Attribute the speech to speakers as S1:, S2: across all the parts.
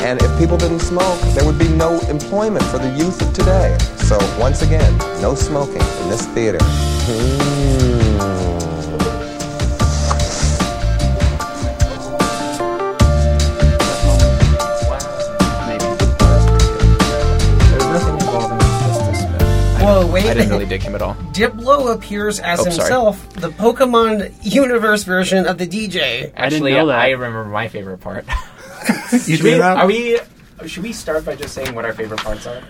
S1: And if people didn't smoke, there would be no employment for the youth of today. So once again, no smoking in this theater. Mm.
S2: There's nothing involving Justice Smith. I
S3: Whoa,
S2: don't-
S3: wait.
S2: I didn't really dig him at all.
S3: Diplo appears as
S2: Oh, sorry.
S3: himself, the Pokemon universe version of the DJ.
S2: Actually,
S4: know that.
S2: I remember my favorite part.
S5: You
S2: should
S5: do
S2: we,
S5: that?
S2: are we? Should we start by just saying what our favorite parts are?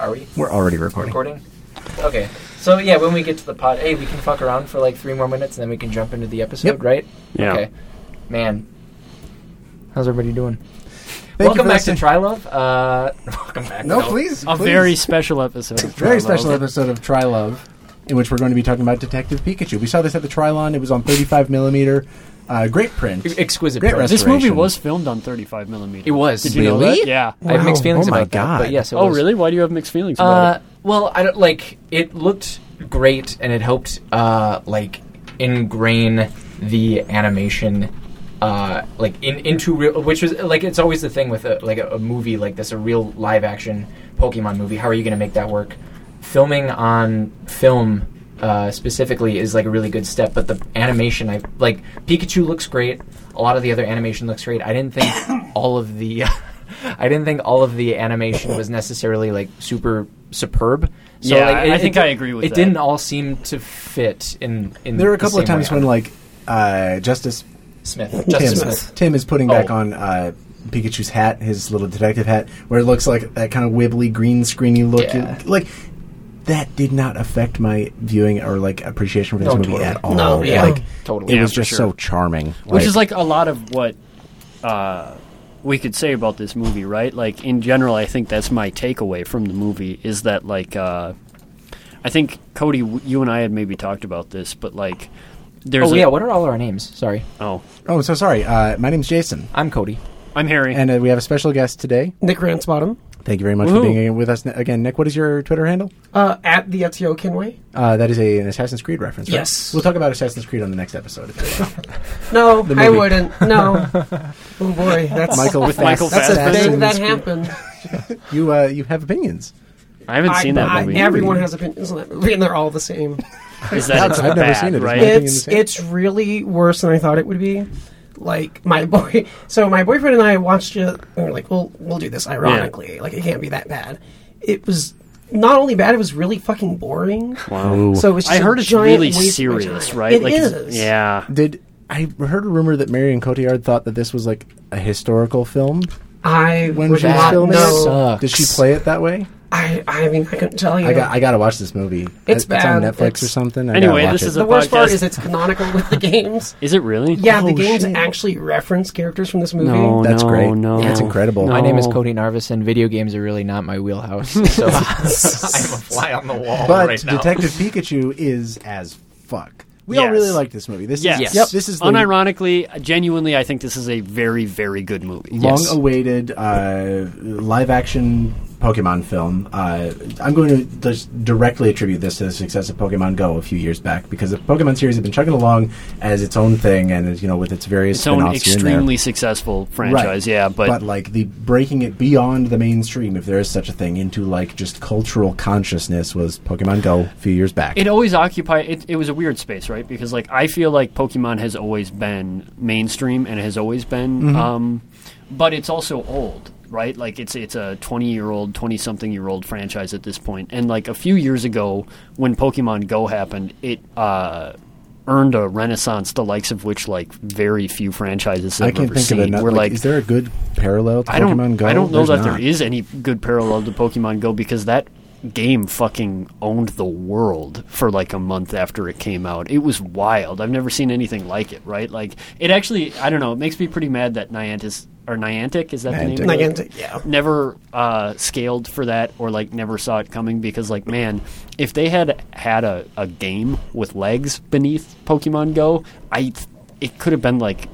S2: Are we
S5: We're already recording.
S2: recording? Okay. So yeah, when we get to the pod, hey, we can fuck around for like three more minutes, and then we can jump into the episode,
S5: Yep.
S2: right?
S4: Yeah.
S2: Okay. Man, how's everybody doing?
S5: Thank you
S2: welcome
S5: for
S2: back to
S5: listening.
S2: Trylony. Uh, welcome back.
S5: No, please.
S4: A
S5: please.
S4: very special episode. Of
S5: very
S4: Try
S5: special
S4: Love.
S5: episode of Trylony, in which we're going to be talking about Detective Pikachu. We saw this at the Trylon. It was on 35 millimeter. Uh, great print.
S2: Exquisite.
S5: Great
S2: print.
S4: This movie was filmed on 35 millimeter.
S2: It was.
S4: Did you know
S3: Really?
S4: that? Yeah.
S2: I have mixed
S5: Wow.
S2: feelings
S5: Oh my
S2: about that,
S5: God.
S2: but yes. It
S4: Oh,
S2: was.
S4: really? Why do you have mixed feelings about
S2: Uh,
S4: it?
S2: well, I don't like. It looked great, and it helped uh, like ingrain the animation. Uh, like in into real, which was like it's always the thing with a, like a, a movie like this, a real live action Pokemon movie. How are you going to make that work? Filming on film uh, specifically is like a really good step, but the animation, I like Pikachu looks great. A lot of the other animation looks great. I didn't think all of the, I didn't think all of the animation was necessarily like super superb. So
S4: Yeah,
S2: like,
S4: I think I agree with
S2: it.
S4: that.
S2: didn't all seem to fit in. in
S5: There were a couple of times when, like, uh, Justice
S2: Smith,
S5: Tim,
S2: Justice Smith.
S5: Tim is putting back
S2: Oh.
S5: on uh, Pikachu's hat, his little detective hat, where it looks like that kind of wibbly green screeny look.
S2: Yeah.
S5: Like that did not affect my viewing or like appreciation for this
S2: No,
S5: movie
S2: totally.
S5: at all.
S3: No, yeah.
S5: Like
S2: Totally.
S5: it
S4: Yeah,
S5: was
S4: for
S5: just
S4: sure.
S5: so charming.
S4: Which is like a lot of what uh, we could say about this movie, right? Like in general, I think that's my takeaway from the movie is that like uh, I think Cody, w- you and I had maybe talked about this, but like there's
S2: Oh
S4: a-
S2: yeah, what are all our names? Sorry,
S4: oh
S5: oh, so sorry. Uh, my name's Jason,
S2: I'm Cody.
S4: I'm Harry.
S5: and uh, we have a special guest today.
S3: Nick Ransbottom,
S5: Thank you very much for being with us again, Nick. What is your Twitter handle?
S3: uh, at the Ezio Kenway.
S5: Uh, that is a, an Assassin's Creed reference. Right?
S3: Yes.
S5: we'll talk about Assassin's Creed on the next episode. If you want.
S3: No,
S5: The
S3: I wouldn't. No. oh boy, that's
S5: Michael
S4: With Michael
S3: that's a thing that happened.
S5: You uh, you have opinions.
S4: I haven't
S3: I-
S4: seen that
S3: I-
S4: movie.
S3: everyone has opinions on that movie, and they're all the same.
S4: Is that
S5: I've never
S4: bad,
S5: seen it. Is
S4: right?
S3: It's it's really worse than I thought it would be. Like my boy, so my boyfriend and I watched it, and we're like, "Well, we'll do this." Ironically, like it can't be that bad. It was not only bad; it was really fucking boring.
S4: Wow.
S3: So it was
S4: I
S3: just
S4: heard
S3: a
S4: it's
S3: giant
S4: really
S3: waste of
S4: serious,
S3: time.
S4: right?
S3: It
S4: like,
S3: is.
S4: Yeah.
S5: Did I heard a rumor that Marion Cotillard thought that this was like a historical film
S3: I
S5: when
S3: would
S5: she was
S3: not
S5: filming
S3: know.
S5: it?
S2: Sucks.
S5: Did she play it that way?
S3: I, I mean, I couldn't tell you.
S5: I got I got to watch this movie.
S3: It's
S5: on
S3: bad.
S5: Netflix
S3: It's-
S5: or something. I
S4: Anyway, this is
S5: it.
S4: a
S3: the worst part is it's canonical with the games.
S4: Is it really?
S3: Yeah, the
S5: Oh,
S3: games
S5: shit.
S3: actually reference characters from this movie.
S4: No,
S5: That's
S4: no,
S5: great.
S4: No,
S5: That's incredible.
S4: No.
S2: My name is Cody Narvis, and video games are really not my wheelhouse. So I'm a fly on the wall
S5: but
S2: right now.
S5: Detective Pikachu is as fuck. We all really like this movie. This
S4: Yes.
S5: is
S2: Yep.
S5: this is the
S4: Unironically, genuinely, I think this is a very, very good movie.
S5: long-awaited uh, live-action Pokemon film. Uh, I'm going to just directly attribute this to the success of Pokemon Go a few years back because the Pokemon series had been chugging along as its own thing, and you know with its various
S4: Its own
S5: spin-offs here and there.
S4: extremely successful franchise, yeah, but,
S5: like the breaking it beyond the mainstream, if there is such a thing, into like just cultural consciousness was Pokemon Go a few years back.
S4: it always occupied. It, it was a weird space, right? Because like I feel like Pokemon has always been mainstream and it has always been,
S5: Mm-hmm.
S4: um, but it's also old, right? Like it's it's a twenty year old, twenty something year old franchise at this point. And like a few years ago, when Pokemon Go happened, it. Uh, Earned a renaissance, the likes of which like very few franchises have
S5: I can't
S4: ever
S5: think
S4: seen.
S5: of it.
S4: We're
S5: like,
S4: like,
S5: is there a good parallel to
S4: I don't,
S5: Pokemon Go?
S4: I don't know
S5: There's
S4: that
S5: not.
S4: there is any good parallel to Pokemon Go because that game fucking owned the world for like a month after it came out. It was wild. I've never seen anything like it, right? Like it actually I don't know, it makes me pretty mad that Niantic or Niantic. Is that the
S5: Niantic.
S4: name? of it?
S3: Niantic, yeah.
S4: never uh, scaled for that or like never saw it coming because like man if they had had a, a game with legs beneath pokemon go i th- it could have been like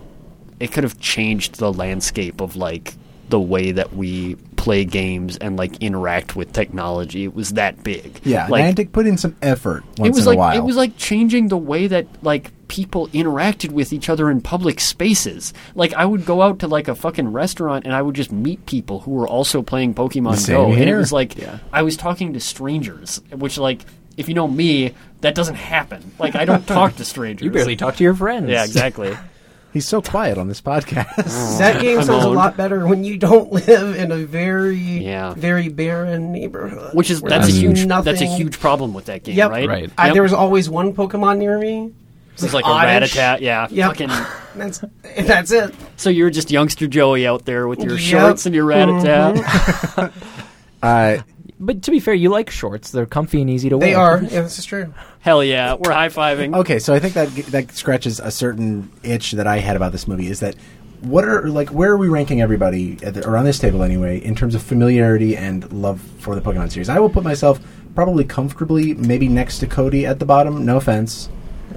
S4: it could have changed the landscape of like the way that we play games and like interact with technology it was that big
S5: Yeah,
S4: like
S5: Niantic put in some effort once
S4: it was
S5: in
S4: like
S5: a while.
S4: it was like changing the way that like people interacted with each other in public spaces. Like I would go out to like a fucking restaurant and I would just meet people who were also playing Pokemon
S5: Same
S4: Go, and it was like I was talking to strangers, which like if you know me, that doesn't happen. Like I don't talk to strangers.
S2: You barely talk to your friends.
S4: Yeah, exactly.
S5: He's so quiet on this podcast.
S3: That game sounds a lot better when you don't live in a very,
S4: Yeah.
S3: very barren neighborhood.
S4: Which is that's a huge
S3: nothing.
S4: that's a huge problem with that game,
S3: Yep.
S4: right?
S2: Right.
S3: I,
S4: Yep.
S3: there was always one Pokemon near me.
S4: It's like a
S3: oddish.
S4: rat yeah.
S3: Yep.
S4: Fucking
S3: That's that's it.
S4: so you're just youngster Joey out there with your
S3: Yep.
S4: shorts and your rat
S3: Mhm.
S5: uh,
S2: But to be fair, you like shorts. They're comfy and easy to wear.
S3: They are. Yeah, this is true.
S4: Hell yeah, we're high fiving.
S5: okay, so I think that that scratches a certain itch that I had about this movie. Is that what are like where are we ranking everybody at the, around this table anyway in terms of familiarity and love for the Pokemon series? I will put myself probably comfortably maybe next to Cody at the bottom. No offense,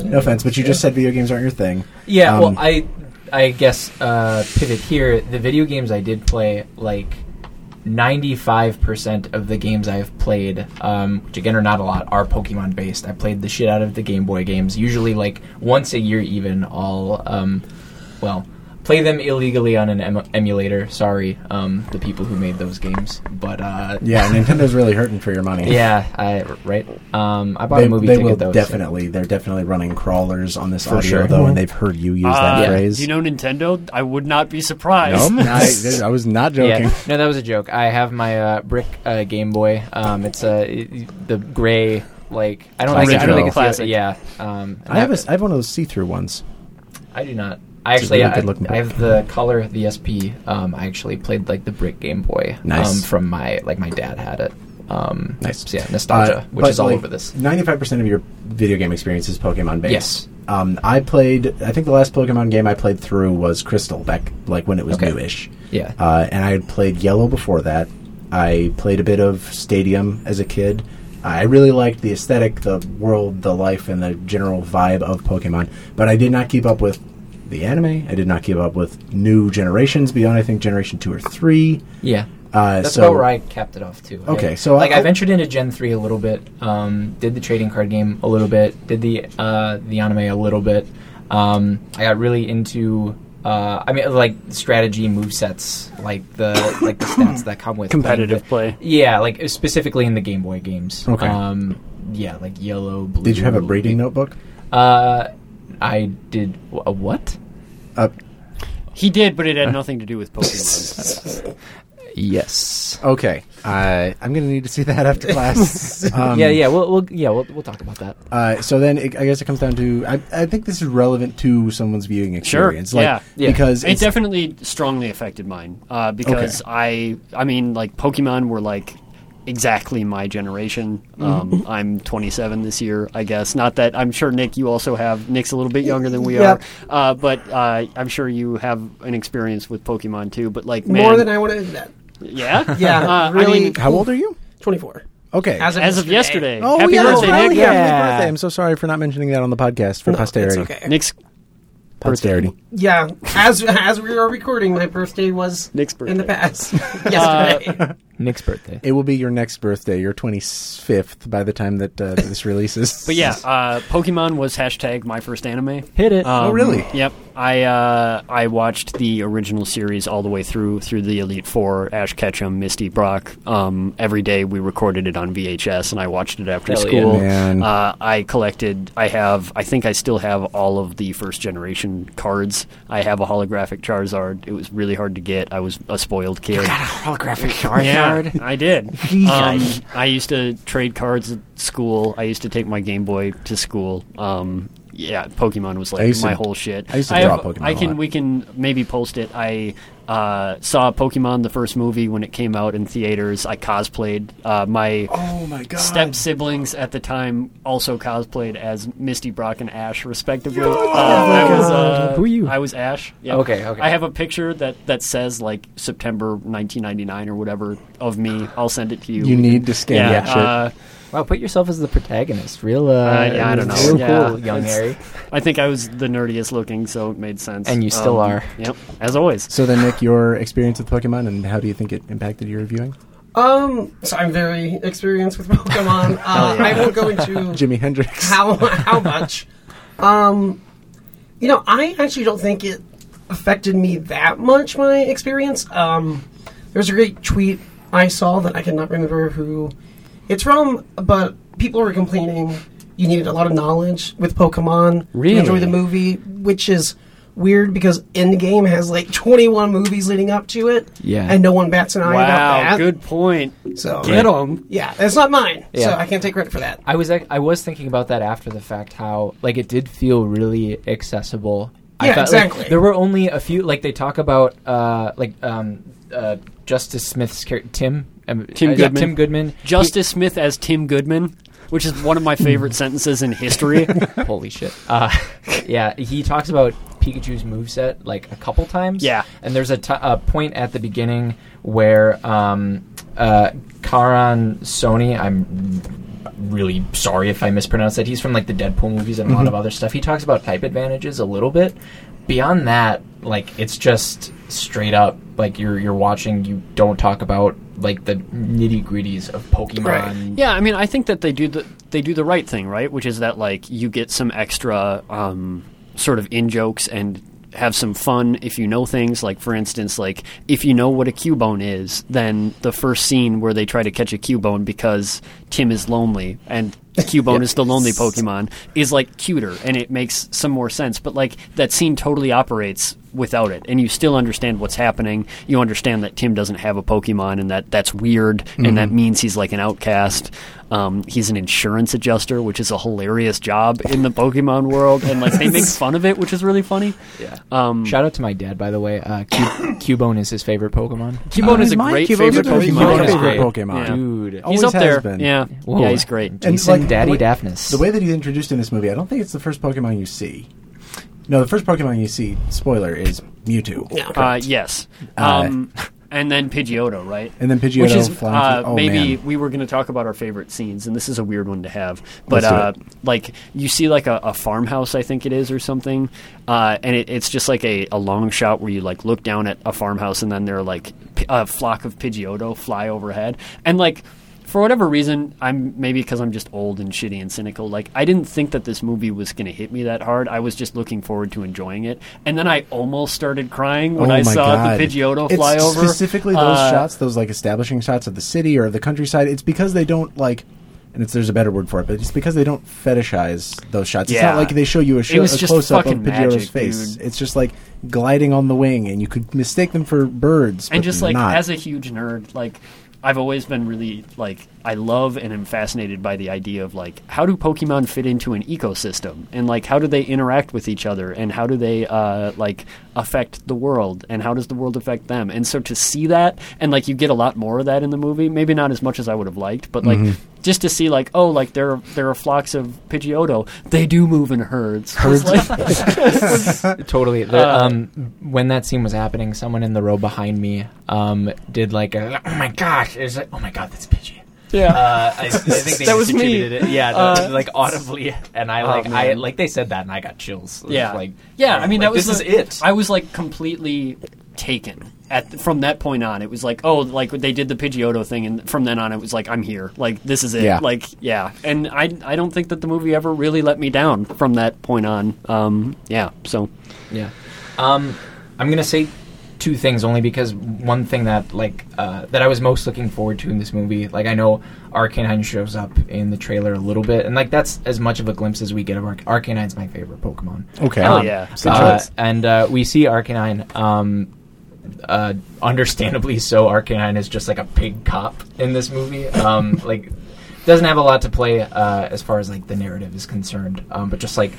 S5: no offense, but you just said video games aren't your thing.
S2: Yeah,
S5: Um,
S2: well, I I guess uh, pivot here. The video games I did play, like ninety five percent of the games I've played, um, which again are not a lot, are Pokemon based. I played the shit out of the Game Boy games. Usually, like once a year, even. I'll um, well play them illegally on an em- emulator. Sorry, um, the people who made those games, but uh,
S5: Yeah, Nintendo's really hurting for your money.
S2: yeah, I right. Um, I bought
S5: They,
S2: a movie
S5: they
S2: ticket
S5: will
S2: though. so-
S5: definitely. They're definitely running crawlers on this
S2: For
S5: audio
S2: sure.
S5: though, and they've heard you use that
S4: Uh,
S5: phrase.
S4: You know Nintendo? I would not be surprised.
S5: Nope, I, I was not joking.
S2: Yeah, no, that was a joke. I have my uh, brick uh, Game Boy. Um, it's uh, the gray. Like I don't think I don't think it's
S4: Classic.
S2: yeah. Um,
S5: I have a, I have one of those see-through ones.
S2: I do not. I actually
S5: really
S2: I, I have the color the SP. Um, I actually played like the brick Game Boy.
S5: Nice.
S2: Um, from my like my dad had it. Um,
S5: Nice.
S2: so yeah, nostalgia,
S5: Uh,
S2: which is all
S5: like,
S2: over this.
S5: Ninety-five percent of your video game experience is Pokemon based.
S2: Yes.
S5: Um, I played. I think the last Pokemon game I played through was Crystal back like when it was
S2: Okay.
S5: newish.
S2: Yeah.
S5: Uh, and I had played Yellow before that. I played a bit of Stadium as a kid. I really liked the aesthetic, the world, the life, and the general vibe of Pokemon. But I did not keep up with the anime. I did not keep up with new generations beyond I think Generation two or three.
S2: Yeah.
S5: Uh,
S2: That's
S5: so
S2: about where I capped it off too.
S5: Okay,
S2: I-
S5: so
S2: like I,
S5: I'll-
S2: ventured into Gen three a little bit. Um, did the trading card game a little bit. Did the uh, the anime a little bit. Um, I got really into. Uh, I mean, like strategy move sets, like the like the stats that come with
S4: Competitive
S2: the-
S4: play.
S2: Yeah, like specifically in the Game Boy games.
S5: Okay.
S2: Um, yeah, like yellow, blue.
S5: Did you have a breeding notebook?
S2: Uh, I did. A what?
S5: Uh,
S4: He did, but it had nothing to do with Pokemon.
S2: Yes.
S5: okay, uh, I'm going to need to see that after class. Um,
S2: yeah, yeah. We'll, we'll yeah we'll, we'll talk about that.
S5: Uh, so then, it, I guess it comes down to I, I think this is relevant to someone's viewing
S4: Sure.
S5: experience. Like,
S4: yeah.
S2: Yeah.
S5: Because
S4: It definitely strongly affected mine uh, because I, I mean, like Pokemon were like exactly my generation. Um, I'm 27 this year, I guess. Not that I'm sure Nick, you also have. Nick's a little bit younger than we
S3: Yep.
S4: are, uh, but uh, I'm sure you have an experience with Pokemon too. But like, man,
S3: More than I want to admit.
S4: yeah,
S3: Yeah,
S4: Uh, I mean,
S5: how old are you?
S3: 24.
S5: Okay.
S3: As of
S4: as of
S3: yesterday.
S4: yesterday.
S5: oh,
S4: Happy
S5: yeah, that's
S4: birthday. Nick.
S5: Yeah,
S2: Yeah.
S5: happy birthday. I'm so sorry for not mentioning that on the podcast for
S3: No,
S5: posterity.
S3: It's okay.
S4: Nick's
S5: Posterity.
S3: Yeah, as as we are recording, my birthday was
S4: Nick's birthday.
S3: in the past yesterday.
S2: Nick's birthday.
S5: It will be your next birthday, your 25th, by the time that uh, this releases.
S4: But yeah, uh, Pokemon was hashtag my first anime.
S2: Hit it.
S4: Um,
S5: Oh, really?
S4: Yep. I uh, I watched the original series all the way through through the Elite Four, Ash Ketchum, Misty Brock. Um, every day we recorded it on VHS, and I watched it after
S2: Hell yeah.
S4: school.
S5: Man.
S4: Uh, I collected. I have. I think I still have all of the first generation cards. I have a holographic Charizard. It was really hard to get. I was a spoiled kid.
S2: You got a holographic
S4: Yeah, I did. Um, I used to trade cards at school. I used to take my Game Boy to school. Um, yeah, Pokemon was
S5: I
S4: like
S5: used to-
S4: my whole shit.
S5: I used to
S4: I
S5: draw
S4: have-
S5: Pokemon
S4: I
S5: a
S4: can.
S5: lot.
S4: We can maybe post it. I Uh, saw Pokemon the first movie when it came out in theaters. I cosplayed. Uh, my
S5: Oh my god!
S4: step siblings at the time also cosplayed as Misty, Brock, and Ash, respectively. Uh, I was uh,
S2: Who are you?
S4: I was Ash. Yeah.
S2: Okay, okay.
S4: I have a picture that that says like September 1999 or whatever of me. I'll send it to you.
S6: You need to scan
S4: yeah.
S6: that shit.
S2: Wow, put yourself as the protagonist. Real, uh,
S4: Uh, yeah, I don't know.
S2: Real
S4: Yeah.
S2: cool, young Harry.
S4: I think I was the nerdiest looking, so it made sense. Um,
S2: And you still are.
S4: Yep, as always.
S5: So then, Nick, your experience with Pokemon and how do you think it impacted your reviewing?
S3: Um, so I'm very experienced with Pokemon. Uh, I won't go into
S5: Jimi Hendrix.
S3: how how much. Um, you know, I actually don't think it affected me that much. My experience. Um, there was a great tweet I saw that I cannot remember who it's from, but people were complaining you needed a lot of knowledge with Pokemon
S4: Really?
S3: to enjoy the movie, which is weird because Endgame has like 21 movies leading up to it,
S2: Yeah.
S3: and no one bats an eye about
S4: Wow,
S3: that.
S4: good point.
S3: So
S4: get them.
S3: Yeah, it's not mine, so
S2: Yeah.
S3: I can't take credit for that.
S2: I was I was thinking about that after the fact. How like it did feel really accessible. I
S3: Yeah,
S2: felt like
S3: exactly.
S2: there were only a few. Like they talk about uh, like um, uh, Justice Smith's char- Tim um,
S4: Tim
S2: uh, yeah,
S4: Goodman.
S2: Tim Goodman.
S4: Justice Smith as Tim Goodman, which is one of my favorite sentences in history.
S2: Holy shit. Uh, yeah, he talks about Pikachu's moveset like a couple times.
S4: Yeah.
S2: and there's a point at the beginning where um, uh, Karan Soni. I'm really sorry if I mispronounced that. He's from like the Deadpool movies and a lot of other stuff. He talks about type advantages a little bit. Beyond that, like it's just straight up like you're you're watching. You don't talk about like the nitty gritties of Pokemon.
S3: Right.
S4: Yeah, I mean, I think that they do the they do the right thing, right? Which is that like you get some extra um, sort of in jokes and have some fun if you know things. Like for instance, like if you know what a Cubone is, then the first scene where they try to catch a Cubone because Tim is lonely and Cubone is the lonely Pokemon is like cuter and it makes some more sense. But like that scene totally operates without it, and you still understand what's happening. You understand that Tim doesn't have a Pokemon, and that that's weird, and that mm-hmm. means he's like an outcast. Um, he's an insurance adjuster, which is a hilarious job in the Pokemon world, and like they make fun of it, which is really funny.
S2: Yeah.
S4: Um,
S2: Shout out to my dad, by the way. Uh, Q- Cubone is his favorite Pokemon.
S4: Cubone
S5: Uh,
S4: is a
S5: my
S4: great
S5: Cubone's
S4: favorite
S5: a
S4: Pokemon.
S5: my
S2: Cubone is great.
S5: Pokemon.
S4: Yeah.
S2: Dude.
S4: He's
S5: Always
S4: up there.
S5: been.
S4: Yeah,
S2: Whoa.
S4: yeah, he's great.
S5: And,
S2: Jason
S5: like,
S2: Daddy
S5: the way-
S2: Daphnis.
S5: The way that he's introduced in this movie, I don't think it's the first Pokemon you see. No, the first Pokemon you see, spoiler, is Mewtwo.
S3: Yeah.
S4: Uh, yes.
S5: Uh,
S4: Um, and then Pidgeotto, right?
S5: And then Pidgeotto
S4: Which is
S5: flying
S4: uh,
S5: oh,
S4: maybe
S5: man.
S4: we were going to talk about our favorite scenes, and this is a weird one to have. But uh, like you see, like a, a farmhouse, I think it is, or something, uh, and it, it's just like a, a long shot where you like look down at a farmhouse, and then there are like p- a flock of Pidgeotto fly overhead, and like. For whatever reason, I'm maybe because I'm just old and shitty and cynical. Like I didn't think that this movie was going to hit me that hard. I was just looking forward to enjoying it, and then I almost started crying when
S5: oh
S4: I saw
S5: God.
S4: the Pidgeotto
S5: It's
S4: fly over.
S5: Specifically, those
S4: Uh,
S5: shots, those like establishing shots of the city or the countryside. It's because they don't like, and it's there's a better word for it, but it's because they don't fetishize those shots. It's
S4: Yeah.
S5: not like they show you a, show, a close up of
S4: magic,
S5: face.
S4: dude.
S5: It's just like gliding on the wing, and you could mistake them for birds.
S4: and just like
S5: not.
S4: as a huge nerd like i've always been really like i love and am fascinated by the idea of like how do pokemon fit into an ecosystem? And like how do they interact with each other? And how do they uh, like affect the world? And how does the world affect them? And so to see that and like you get a lot more of that in the movie. Maybe not as much as i would have liked but like just to see like oh like there are, there are flocks of pidgeotto they do move in herds herds like,
S2: totally. The,
S4: Uh,
S2: um, when that scene was happening, someone in the row behind me um, did like a oh my gosh, it's like oh my god, that's Pidgey.
S4: yeah
S2: Uh, I, I think they
S4: That was me.
S2: It. Yeah,
S4: Uh,
S2: like audibly, and I
S4: Oh,
S2: like I like they said that, and I got chills.
S4: Yeah,
S2: like
S4: yeah. I mean,
S2: like,
S4: that was
S2: this
S4: the-
S2: is it.
S4: I was like completely taken at from that point on. It was like, oh, like they did the Pidgeotto thing, and from then on, it was like, I'm here. Like this is it.
S5: Yeah.
S4: Like yeah. And I I don't think that the movie ever really let me down from that point on. Um, yeah. So
S2: Yeah. Um, I'm gonna say two things only because one thing that like uh, that I was most looking forward to in this movie, like I know Arcanine shows up in the trailer a little bit, and like that's as much of a glimpse as we get of Arc- Arcanine's my favorite Pokemon.
S5: okay,
S4: Hell yeah.
S2: Uh, and uh, we see Arcanine. Um, uh, understandably so, Arcanine is just like a pig cop in this movie. Um, like doesn't have a lot to play uh, as far as like the narrative is concerned. Um, but just like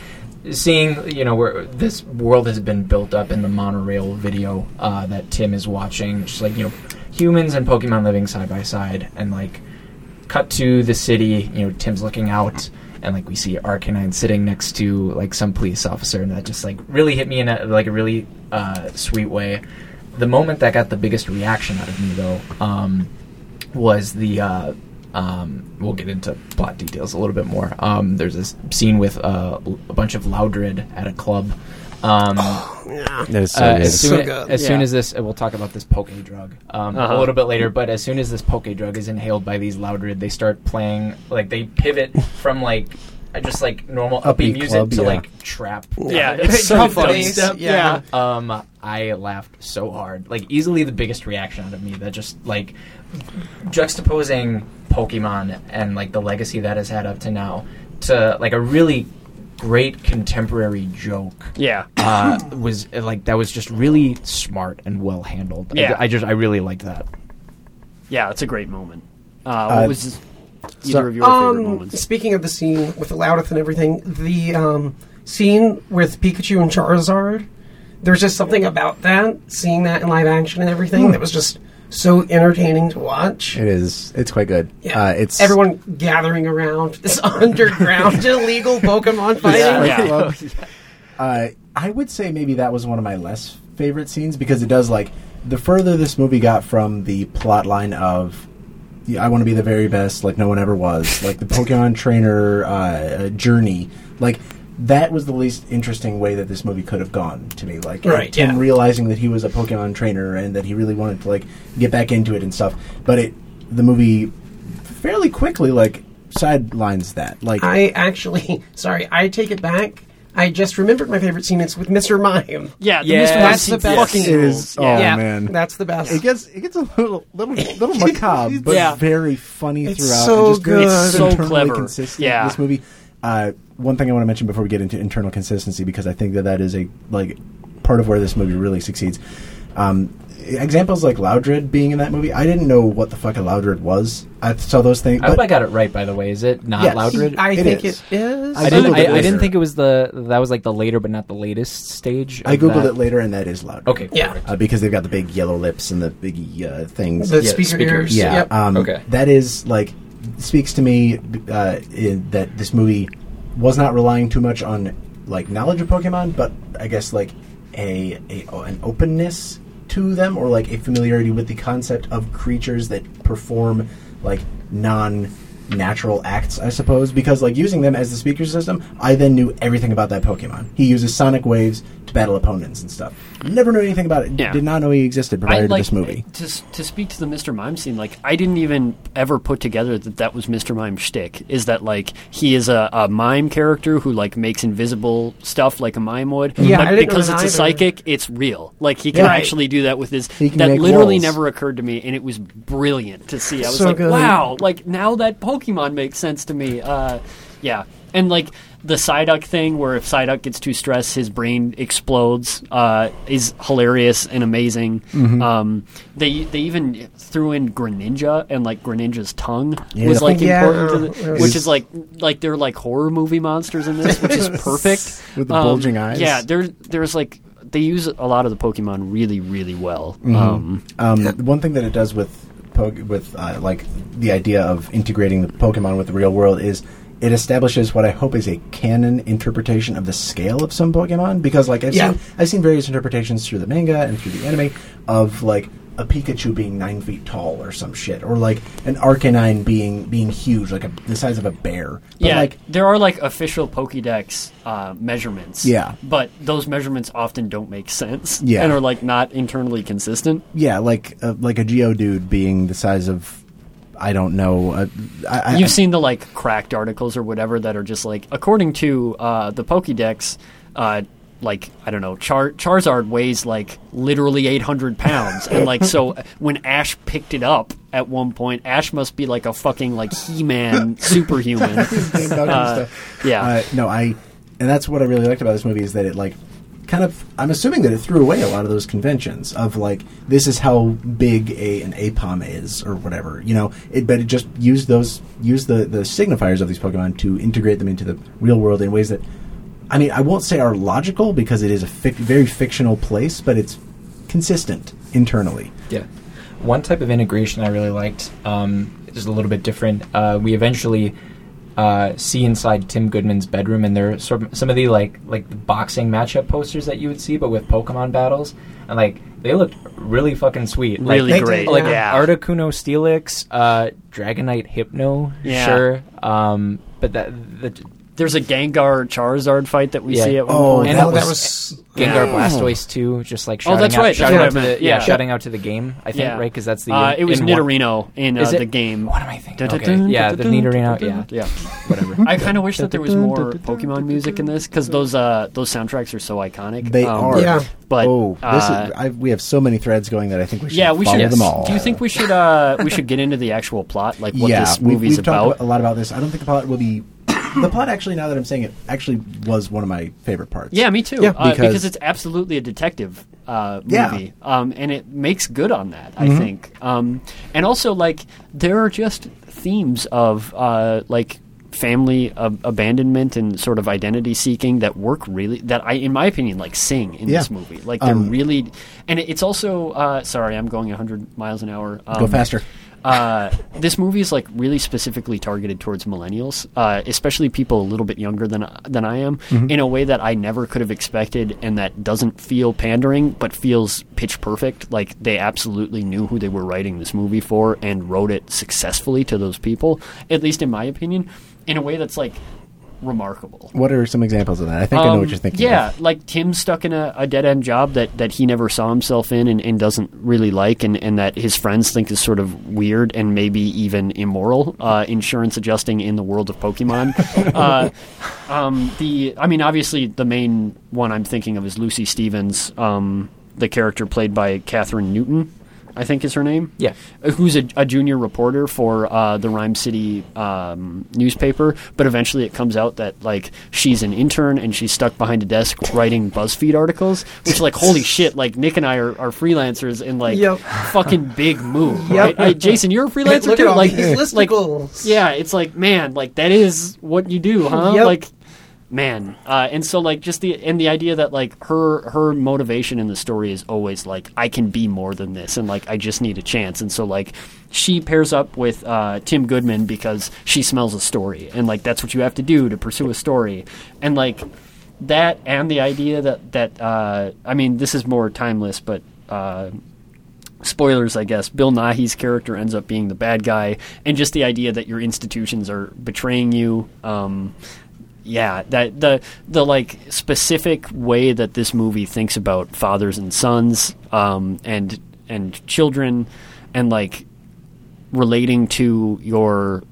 S2: seeing, you know, where this world has been built up in the monorail video uh, that Tim is watching, just like you know, humans and Pokemon living side by side, and like cut to the city. You know, Tim's looking out. And like we see Arcanine sitting next to like some police officer, and that just like really hit me in a like a really uh, sweet way. The moment that got the biggest reaction out of me, though, um, was the uh, um, we'll get into plot details a little bit more. Um, there's this scene with uh, a bunch of Loudred at a club. Um,
S3: Yeah.
S5: That is so
S2: uh,
S5: good.
S2: as soon,
S3: So good.
S2: as, soon as this, uh, we'll talk about this poke drug um,
S4: Uh-huh.
S2: a little bit later. But as soon as this poke drug is inhaled by these Loudred, they start playing like they pivot from like uh, just like normal
S5: Upbeat
S2: upbeat music
S5: club,
S2: to
S5: yeah.
S2: like trap.
S4: Yeah, it's so funny.
S3: bass, yeah.
S2: Um, I laughed so hard. Like easily the biggest reaction out of me. That just like juxtaposing Pokemon and like the legacy that has had up to now to like a really great contemporary joke.
S4: Yeah.
S2: Uh, was like that was just really smart and well handled. I-
S4: Yeah.
S2: I, just I really liked that.
S4: Yeah, it's a great moment. Uh, what
S5: Uh,
S4: was either
S5: so-
S4: of your favorite
S3: Um,
S4: moments?
S3: speaking of the scene with the Loudred and everything, the um, scene with Pikachu and Charizard, there's just something about that, seeing that in live action and everything, that was just so entertaining to watch.
S5: It is. It's quite good.
S3: Yeah.
S5: Uh, it's
S3: everyone gathering around this underground illegal Pokemon fighting.
S4: Yeah.
S5: Club. uh, I would say maybe that was one of my less favorite scenes because it does like the further this movie got from the plot line of yeah, I want to be the very best, like no one ever was, like the Pokemon trainer uh, journey, like that was the least interesting way that this movie could have gone to me. Like
S3: Right,
S5: Tim
S3: yeah.
S5: realizing that he was a Pokemon trainer and that he really wanted to like get back into it and stuff, but it the movie fairly quickly like sidelines that. Like
S3: I actually, sorry, I take it back. I just remembered my favorite scene. It's with Mr. Mime.
S4: Yeah, the
S2: Yeah,
S4: Mr.
S3: that's
S4: That's
S3: the
S4: the
S3: best.
S4: fucking
S5: It is-
S4: rules.
S5: oh,
S4: yeah.
S3: yeah,
S5: man.
S3: that's the best.
S5: It gets it gets a little little little macabre, but
S4: Yeah.
S5: very funny
S3: It's
S5: throughout.
S3: so
S5: and just very
S3: good. It's
S4: so
S5: internally
S4: clever.
S5: Consistent.
S4: Yeah.
S5: this movie. Uh, one thing I want to mention before we get into internal consistency, because I think that that is a like part of where this movie really succeeds. Um, examples like Loudred being in that movie, I didn't know what the fuck a Loudred was. I saw those things.
S2: I hope I got it right. By the way, is it not
S5: Yes.
S2: Loudred?
S3: I
S5: It
S3: think
S5: is.
S3: it is.
S5: I
S2: I didn't. I, I didn't think it was the that was like the later, but not the latest stage.
S5: I googled
S2: that.
S5: it later, and that is Loudred.
S2: Okay.
S3: Yeah.
S5: uh, because they've got the big yellow lips and the big uh, things.
S3: the
S2: Yeah,
S3: speaker
S2: speakers.
S3: ears.
S5: Yeah.
S3: Yep.
S5: Um,
S2: Okay.
S5: That is like speaks to me uh, in, that this movie was not relying too much on like knowledge of Pokemon, but I guess like a, a an openness to them or like a familiarity with the concept of creatures that perform like non natural acts i suppose because like using them as the speaker system i then knew everything about that pokemon he uses sonic waves to battle opponents and stuff never knew anything about it
S4: Yeah.
S5: did not know he existed prior
S4: I
S5: to this movie
S4: to to speak to the Mr. Mime scene. Like, I didn't even ever put together that that was Mr. Mime's shtick. Is that like he is a, a mime character who like makes invisible stuff like a mime would?
S3: Yeah,
S4: but
S3: I didn't know
S4: because
S3: that
S4: it's a psychic, it's real. Like he can
S5: Yeah.
S4: actually do that with his. That literally
S5: walls.
S4: never occurred to me, and it was brilliant to see. I was
S3: So
S4: like,
S3: good.
S4: wow! Like now that Pokemon makes sense to me. Uh, yeah, and like. The Psyduck thing, where if Psyduck gets too stressed, his brain explodes, uh, is hilarious and amazing.
S5: Mm-hmm.
S4: Um, they they even threw in Greninja and like Greninja's tongue
S5: Yeah.
S4: was like
S3: Yeah,
S4: important, to the, which is like like they're like horror movie monsters in this, which is perfect
S5: With the
S4: Um,
S5: bulging eyes.
S4: Yeah, there there's like they use a lot of the Pokemon really really well.
S5: Mm-hmm.
S4: Um,
S5: Um, one thing that it does with po- with uh, like the idea of integrating the Pokemon with the real world is it establishes what I hope is a canon interpretation of the scale of some Pokemon because like I've
S3: Yeah.
S5: seen I've seen various interpretations through the manga and through the anime of like a Pikachu being nine feet tall or some shit or like an Arcanine being being huge like a, the size of a bear. But,
S4: yeah,
S5: like
S4: there are like official Pokédex uh, measurements.
S5: Yeah.
S4: but those measurements often don't make sense.
S5: Yeah.
S4: and are like not internally consistent.
S5: yeah, like uh, like a Geodude being the size of I don't know. Uh, I, I,
S4: You've seen the like cracked articles or whatever that are just like, according to uh, the Pokédex, uh, like I don't know, Char- Charizard weighs like literally 800 pounds, and like so when Ash picked it up at one point, Ash must be like a fucking like He-Man superhuman.
S5: Game Dog and
S4: Uh, yeah.
S5: Uh, no, I, and that's what I really liked about this movie is that it like kind of I'm assuming that it threw away a lot of those conventions of like this is how big a an APOM is or whatever you know it, but it just used those used the the signifiers of these Pokemon to integrate them into the real world in ways that I mean I won't say are logical because it is a fic- very fictional place but it's consistent internally
S2: Yeah. One type of integration I really liked, um, just a little bit different. Uh, we eventually uh, see inside Tim Goodman's bedroom, and there are sort of some of the like like the boxing matchup posters that you would see, but with Pokemon battles, and like they looked really fucking sweet. Like,
S4: Really
S3: They
S4: great.
S2: like
S3: Yeah.
S2: Articuno Steelix, uh, Dragonite Hypno,
S4: Yeah.
S2: sure. Um, but that the
S4: There's a Gengar Charizard fight that we
S2: Yeah.
S4: see at one
S5: Oh,
S4: point.
S2: and
S3: that
S2: that
S3: was-
S2: was Gengar
S4: Yeah.
S2: Blastoise too, just like
S4: Oh,
S2: shouting
S4: that's
S2: out,
S4: right,
S2: shouting
S3: what
S2: out
S3: I
S2: to the yeah,
S4: yeah.
S2: shouting out to the game. I think
S4: Yeah.
S2: right because that's the
S4: Uh, it was
S2: in one-
S4: Nidorino in uh, the game.
S2: What am I thinking? Okay. Yeah, the
S4: dun,
S2: Nidorino. Yeah,
S4: yeah.
S2: whatever.
S4: I kind of wish that there was more Pokemon music in this because those uh, those soundtracks are so iconic.
S5: they
S4: Um,
S5: are
S3: Yeah.
S4: But
S5: oh this
S4: uh,
S5: is I, we have so many threads going that I think we should
S4: yeah, we
S5: follow
S4: should.
S5: them all
S4: Do you think we should uh, we should get into the actual plot, like what
S5: yeah,
S4: this
S5: we-
S4: movie's
S5: we've talked
S4: about?
S5: a lot about this. I don't think the plot will be. The plot, actually, now that I'm saying it, actually was one of my favorite parts.
S4: Yeah, me too.
S3: Yeah.
S4: uh, because,
S5: Because-
S4: it's absolutely a detective uh,
S5: Yeah.
S4: movie, um, and it makes good on that.
S5: Mm-hmm.
S4: I think, um, and also like there are just themes of uh, like family ab- abandonment and sort of identity seeking that work really that I, in my opinion, like sing in
S5: Yeah.
S4: this movie. Like they're
S5: Um,
S4: really, and it's also uh, sorry, I'm going 100 miles an hour. Um,
S5: Go faster.
S4: Uh, this movie is like really specifically targeted towards millennials, uh, especially people a little bit younger than than I am,
S5: Mm-hmm.
S4: in a way that I never could have expected, and that doesn't feel pandering, but feels pitch perfect. Like they absolutely knew who they were writing this movie for and wrote it successfully to those people, at least in my opinion, in a way that's like remarkable.
S5: What are some examples of that? I think I know
S4: Um,
S5: what you're thinking.
S4: Yeah,
S5: of.
S4: like Tim's stuck in a, a dead end job that, that he never saw himself in and, and doesn't really like, and, and that his friends think is sort of weird and maybe even immoral. Uh, insurance adjusting in the world of Pokemon. uh, um, the I mean, obviously, the main one I'm thinking of is Lucy Stevens, um, the character played by Kathryn Newton. I think is her name.
S2: Yeah.
S4: Who's a, a junior reporter for uh, the Rhyme City um, newspaper. But eventually, it comes out that like she's an intern and she's stuck behind a desk writing BuzzFeed articles. Which, like, holy shit! Like Nick and I are, are freelancers and like
S3: Yep.
S4: fucking big move.
S3: Yep.
S4: Right? I- Jason, you're a freelancer
S3: Look
S4: too.
S3: at all
S4: like,
S3: these
S4: like,
S3: listicles.
S4: yeah, it's like man, like that is what you do, huh?
S3: Yep.
S4: Like man uh, and so like just the and the idea that like her her motivation in the story is always like i can be more than this and like i just need a chance and so like she pairs up with uh, tim goodman because she smells a story and like that's what you have to do to pursue a story and like that and the idea that that uh, i mean this is more timeless but uh, spoilers, I guess, Bill Nighy's character ends up being the bad guy, and just the idea that your institutions are betraying you. Um, yeah, that the the like specific way that this movie thinks about fathers and sons, um, and and children, and like relating to your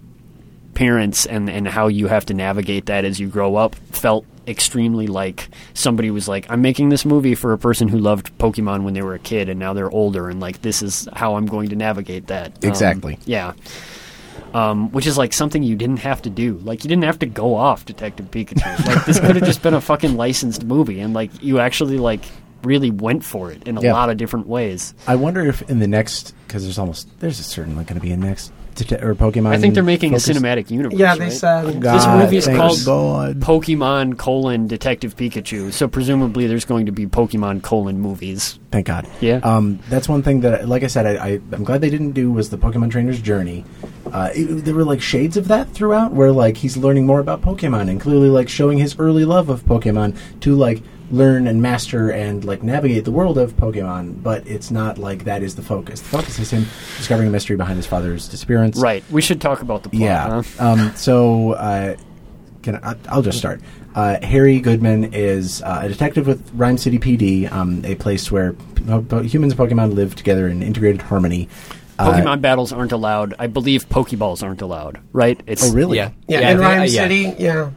S4: parents and, and how you have to navigate that as you grow up felt extremely like somebody was like, I'm making this movie for a person who loved Pokemon when they were a kid and now they're older and like this is how I'm going to navigate that. Um,
S5: Exactly.
S4: yeah. Um, which is like something you didn't have to do. Like you didn't have to go off Detective Pikachu. like this could have just been a fucking licensed movie and like you actually like really went for it in a
S5: Yeah.
S4: lot of different ways.
S5: I wonder if in the next because there's almost there's a certain like going to be a next or Pokemon.
S4: I think they're making
S5: focus.
S4: a cinematic universe.
S3: Yeah, they
S4: right?
S3: said.
S5: God,
S4: movie is called
S5: God.
S4: Pokemon colon Detective Pikachu. So presumably there's going to be Pokemon colon movies.
S5: Thank God.
S4: Yeah.
S5: Um, that's one thing that, like I said, I, I, I'm glad they didn't do was the Pokemon trainer's journey. Uh, it, there were like shades of that throughout, where like he's learning more about Pokemon and clearly like showing his early love of Pokemon to like learn and master and like navigate the world of Pokemon. But it's not like that is the focus. The focus is him discovering a mystery behind his father's disappearance.
S4: Right. We should talk about the plot.
S5: Yeah.
S4: huh?
S5: Um, so, uh, can I, I'll just start. Uh, Harry Goodman is uh, a detective with Rhyme City PD, um, a place where po- po- humans and Pokemon live together in integrated harmony. Uh,
S4: Pokemon battles aren't allowed. I believe Pokeballs aren't allowed. Right? It's
S5: Oh, really?
S2: Yeah.
S3: Yeah,
S2: I
S3: in
S2: think-
S3: Rhyme
S2: uh, yeah.
S3: City. Yeah.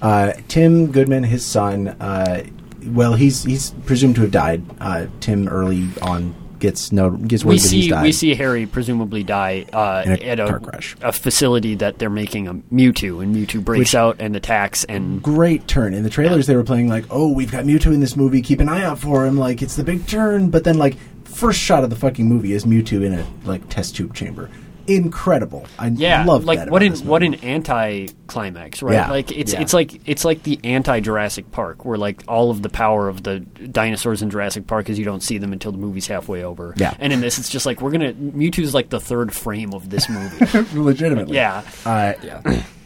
S5: Uh, Tim Goodman, his son, uh, well, he's he's presumed to have died. Uh, Tim early on gets no gets word
S4: we
S5: that he's
S4: see
S5: died.
S4: we see Harry presumably die uh,
S5: In a
S4: at
S5: car
S4: a,
S5: crash.
S4: a facility that they're making a Mewtwo, and Mewtwo breaks
S5: Which-
S4: out and attacks, and
S5: great turn in the trailers. They were playing like, "Oh, we've got Mewtwo in this movie. Keep an eye out for him. Like it's the big turn." But then, like, first shot of the fucking movie is Mewtwo in a like test tube chamber. Incredible. I
S4: yeah,
S5: love
S4: like
S5: that
S4: what an what an anti climax, right?
S5: Yeah.
S4: Like it's
S5: Yeah.
S4: it's like it's like the anti Jurassic Park, where like all of the power of the dinosaurs in Jurassic Park is you don't see them until the movie's halfway over.
S5: Yeah.
S4: and in this, it's just like we're gonna Mewtwo's like the third frame of this movie.
S5: legitimately.
S4: yeah,
S5: Uh,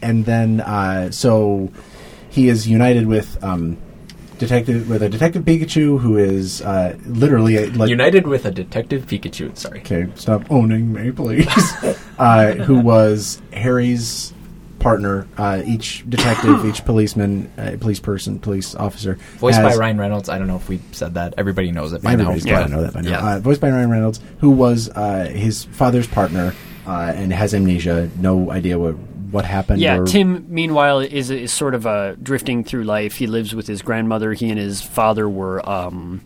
S5: And then, uh, so he is united with um, detective with a detective Pikachu who is uh, literally a, like
S2: United with a Detective Pikachu. Sorry.
S5: Okay, stop owning me, please. uh, who was Harry's partner? Uh, each detective, each policeman, uh, police person, police officer,
S2: Voiced by Ryan Reynolds. I don't know if we said that. Everybody knows it by
S5: Everybody's
S2: now.
S5: got to know that by now.
S2: Yeah.
S5: Uh, voiced by Ryan Reynolds, who was uh, his father's partner uh, and has amnesia. No idea what what happened.
S4: Yeah,
S5: or-
S4: Tim. Meanwhile, is is sort of uh, drifting through life. He lives with his grandmother. He and his father were um,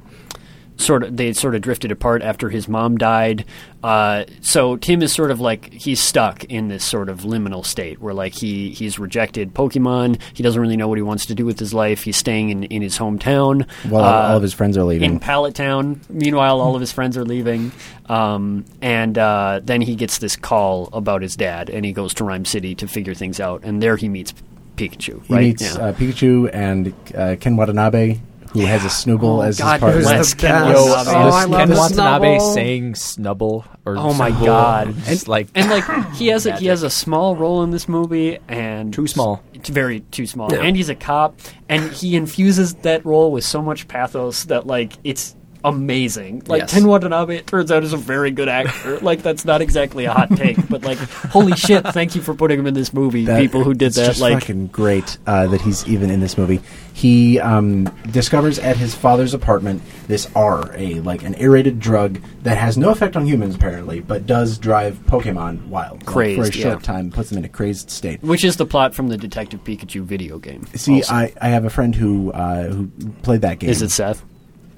S4: sort of they sort of drifted apart after his mom died. Uh, so Tim is sort of like he's stuck in this sort of liminal state where like he he's rejected Pokemon. He doesn't really know what he wants to do with his life. He's staying in, in his hometown.
S5: While
S4: Uh,
S5: all of his friends are leaving.
S4: in Pallet Town. Meanwhile, all of his friends are leaving, um, and uh, then he gets this call about his dad, and he goes to Rhyme City to figure things out, and there he meets Pikachu.
S5: he
S4: right?
S5: meets
S4: Yeah.
S5: uh, Pikachu and uh, Ken Watanabe, who has a Snoogle
S4: Oh,
S5: as
S4: God,
S5: his partner.
S3: Who's
S4: Let's
S3: the
S4: Ken
S3: best?
S4: Watanabe.
S3: Oh, I
S2: Ken
S3: love the
S2: Watanabe
S3: Snubbull.
S2: saying Snubbull or
S4: Oh my
S2: Snubbull,
S4: God.
S2: just like
S4: and like he has a, he has a small role in this movie, and
S2: Too small.
S4: It's very too small.
S3: Yeah.
S4: And he's a cop, and he infuses that role with so much pathos that like it's amazing. Like
S2: Yes.
S4: Ken Watanabe, it turns out is a very good actor. like that's not exactly a hot take, but like holy shit, thank you for putting him in this movie.
S5: That-
S4: people who did that, like
S5: fucking great uh, that he's even in this movie. He um, discovers at his father's apartment this R, a like an aerated drug that has no effect on humans apparently, but does drive Pokemon wild. Like, for a short
S4: yeah.
S5: time, puts them in a crazed state.
S4: which is the plot from the Detective Pikachu video game.
S5: See,
S4: also.
S5: I, I have a friend who uh, who played that game.
S4: is it Seth?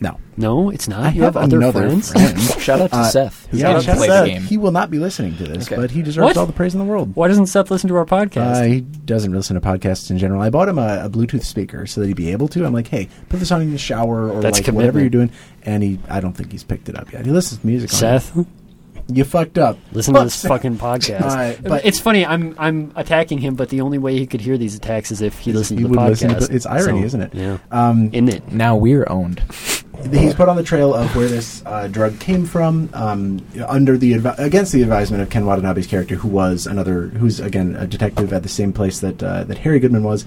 S5: No,
S4: No, it's not.
S5: I
S4: you have,
S5: have
S4: other friends.
S5: friend.
S2: shout out to
S5: Uh,
S2: Seth. Who
S5: yeah,
S2: didn't
S5: shout out
S2: the
S5: to-
S2: game.
S5: He will not be listening to this,
S2: Okay.
S5: but he deserves
S4: What?
S5: all the praise in the world.
S4: Why doesn't Seth listen to our podcast?
S5: Uh, he doesn't listen to podcasts in general. I bought him a, a Bluetooth speaker so that he'd be able to. I'm like, hey, put this on in the shower or
S4: That's
S5: like whatever you're doing. And he, I don't think he's picked it up yet. He listens to music.
S4: Seth,
S5: it. you fucked up.
S4: listen to this
S5: Seth.
S4: fucking podcast.
S5: Uh, but-
S4: it's funny. I'm I'm attacking him, but the only way he could hear these attacks is if he listened
S5: He
S4: to the
S5: would
S4: podcast.
S5: listen to- it's irony,
S4: So,
S5: isn't it?
S4: Yeah.
S5: Um,
S4: Isn't it?
S2: Now we're owned.
S5: He's put on the trail of where this uh, drug came from, um, under the advi- against the advisement of Ken Watanabe's character, who was another, who's again a detective at the same place that uh, that Harry Goodman was.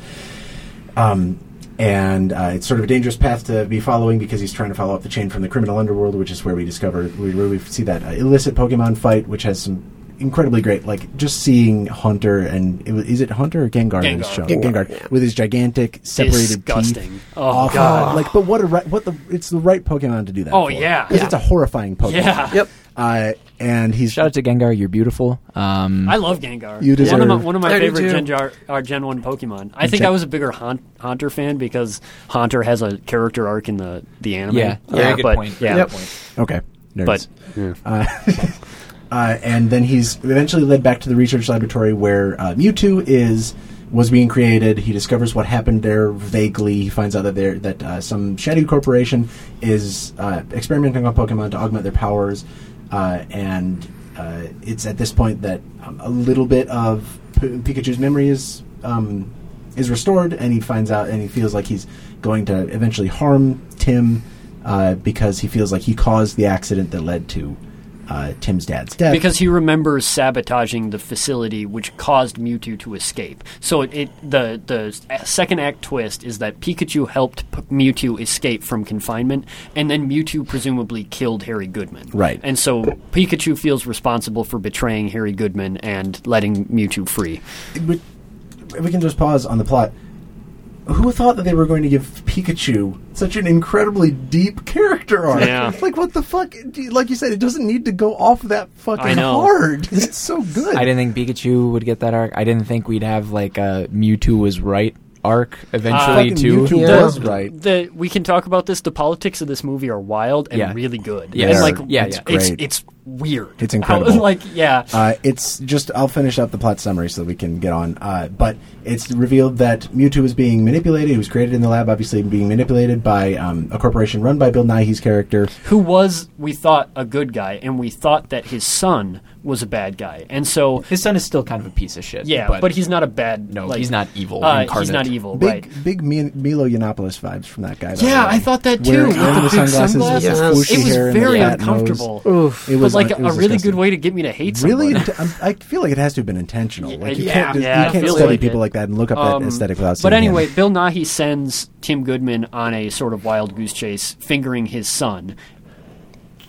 S5: Um, and uh, it's sort of a dangerous path to be following because he's trying to follow up the chain from the criminal underworld, which is where we discover where we see that uh, illicit Pokemon fight, which has some incredibly great, like just seeing Haunter and it, was- is it Haunter or Gengar?
S4: Gengar.
S5: show?
S3: Gengar,
S5: Gengar
S3: yeah.
S5: with his gigantic separated
S4: Disgusting.
S5: teeth.
S4: Oh,
S5: Awful.
S4: God.
S5: Like, but what a right, what the it's the right Pokemon to do that.
S4: Oh,
S5: for.
S4: yeah.
S5: 'Cause
S4: Yeah.
S5: it's a horrifying Pokemon.
S4: Yeah.
S3: Yep.
S5: Uh, and he's
S2: Shout out to Gengar. You're beautiful. Um,
S4: I love Gengar.
S5: You
S4: one of
S5: deserve-
S4: my, one of my favorite. Gen, Jar, uh, Gen One Pokemon. I think
S5: check-
S4: I was a bigger Haunt, Haunter fan because Haunter has a character arc in the the anime.
S2: yeah,
S3: Yeah,
S2: very good
S4: but,
S2: point.
S4: Yeah,
S3: Yep.
S2: Point.
S5: okay. Nerds.
S4: but
S5: Uh, uh, and then he's eventually led back to the research laboratory where uh, Mewtwo is was being created. He discovers what happened there vaguely. He finds out that there that uh, some shady corporation is uh, experimenting on Pokemon to augment their powers, uh, and uh, it's at this point that um, a little bit of P- Pikachu's memory is. Um, is restored, and he finds out, and he feels like he's going to eventually harm Tim uh, because he feels like he caused the accident that led to uh, Tim's dad's death.
S4: because he remembers sabotaging the facility, which caused Mewtwo to escape. So it, it the the second act twist is that Pikachu helped P- Mewtwo escape from confinement, and then Mewtwo presumably killed Harry Goodman.
S5: Right.
S4: And so Pikachu feels responsible for betraying Harry Goodman and letting Mewtwo free.
S5: But we can just pause on the plot. Who thought that they were going to give Pikachu such an incredibly deep character arc?
S4: Yeah.
S5: like what the fuck? Like you said, it doesn't need to go off that fucking
S4: I know.
S5: hard. It's so good.
S2: I didn't think Pikachu would get that arc. I didn't think we'd have like a Mewtwo was right arc eventually
S5: Fucking
S2: too.
S5: Mewtwo
S3: Yeah.
S5: was right.
S4: the we can talk about this. The politics of this movie are wild and
S2: Yeah.
S4: really good.
S2: Yes.
S4: and like
S2: Yeah,
S4: it's,
S2: yeah.
S4: it's
S5: Great.
S4: it's weird.
S5: It's
S4: How-
S5: incredible.
S4: like yeah,
S5: Uh, it's just I'll finish up the plot summary so we can get on. Uh, but it's revealed that Mewtwo is being manipulated. He was created in the lab, obviously being manipulated by um, a corporation run by Bill Nighy's character.
S4: who was we thought a good guy, and we thought that his son was a bad guy, and so
S2: His son is still kind of a piece of shit.
S4: yeah, but, he's not a bad.
S2: no,
S4: like,
S2: he's not evil.
S4: Uh,
S2: incarnate.
S4: he's not evil,
S5: Big
S4: right?
S5: big Milo Yiannopoulos vibes from that guy. by
S4: Yeah,
S5: way.
S4: I thought that too.
S5: Wearing
S4: With the
S5: the
S4: big
S5: sunglasses, with the
S3: Yes.
S4: It was
S5: hair and the
S4: very
S5: nose.
S4: uncomfortable.
S3: Oof.
S5: It
S4: but
S5: was
S4: like a
S5: was
S4: really
S5: disgusting.
S4: good way to get me to hate
S5: Really, int- I'm- feel like it has to have been intentional. Like you
S4: Yeah,
S5: can't, just,
S4: yeah,
S5: you can't study
S4: like
S5: people
S4: it.
S5: like that and look up
S4: Um,
S5: that aesthetic without.
S4: But
S5: seeing him.
S4: anyway, Bill Nighy sends Tim Goodman on a sort of wild goose chase, fingering his son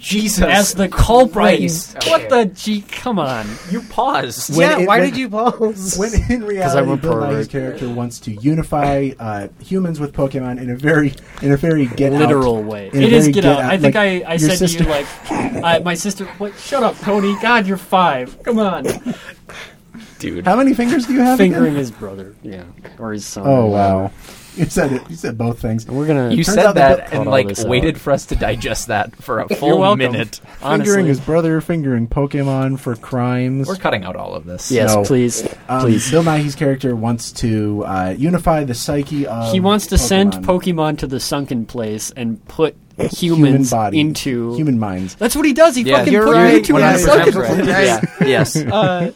S2: Jesus.
S4: as the culprit.
S2: Christ.
S4: What the G? Come on.
S2: you paused.
S5: When
S3: yeah,
S5: it-
S3: why
S5: when-
S3: did you pause?
S5: When in reality,
S4: I'm a
S5: Bill
S4: pervert.
S5: Character wants to unify uh, humans with Pokemon in a very, in a very get
S4: literal
S5: out,
S4: way. It is
S5: very
S4: get out. I think
S5: like,
S4: I, I
S5: your
S4: said
S5: sister-
S4: to you like, I, my sister. What? Shut up, Tony. God, you're five. Come on.
S2: dude.
S5: How many fingers do you have? again?
S4: Fingering his brother. Yeah, or his son.
S5: Oh wow! You said it. You said both things.
S4: We're gonna.
S2: You
S5: Turns
S2: said
S5: out that
S2: that
S5: Bill-
S2: and
S4: Cut all
S2: like
S4: this out.
S2: waited for us to digest that for a
S4: You're
S2: full
S4: welcome.
S2: minute.
S4: Honestly.
S5: Fingering his brother, fingering Pokemon for crimes.
S2: We're cutting out all of this.
S4: Yes,
S5: No.
S4: please,
S5: Um,
S4: please.
S5: Bill Nighy's character wants to uh, unify the psyche of.
S4: he wants to send
S5: Pokemon.
S4: Pokemon to the sunken place and put
S5: human
S4: humans
S5: body
S4: into
S5: human minds.
S4: That's what he does. He
S2: Yeah,
S4: fucking
S2: you're
S4: put
S2: right.
S4: Mewtwo in the
S2: 100%
S4: sunken
S2: right.
S4: place.
S2: Yeah. Yes.
S4: uh,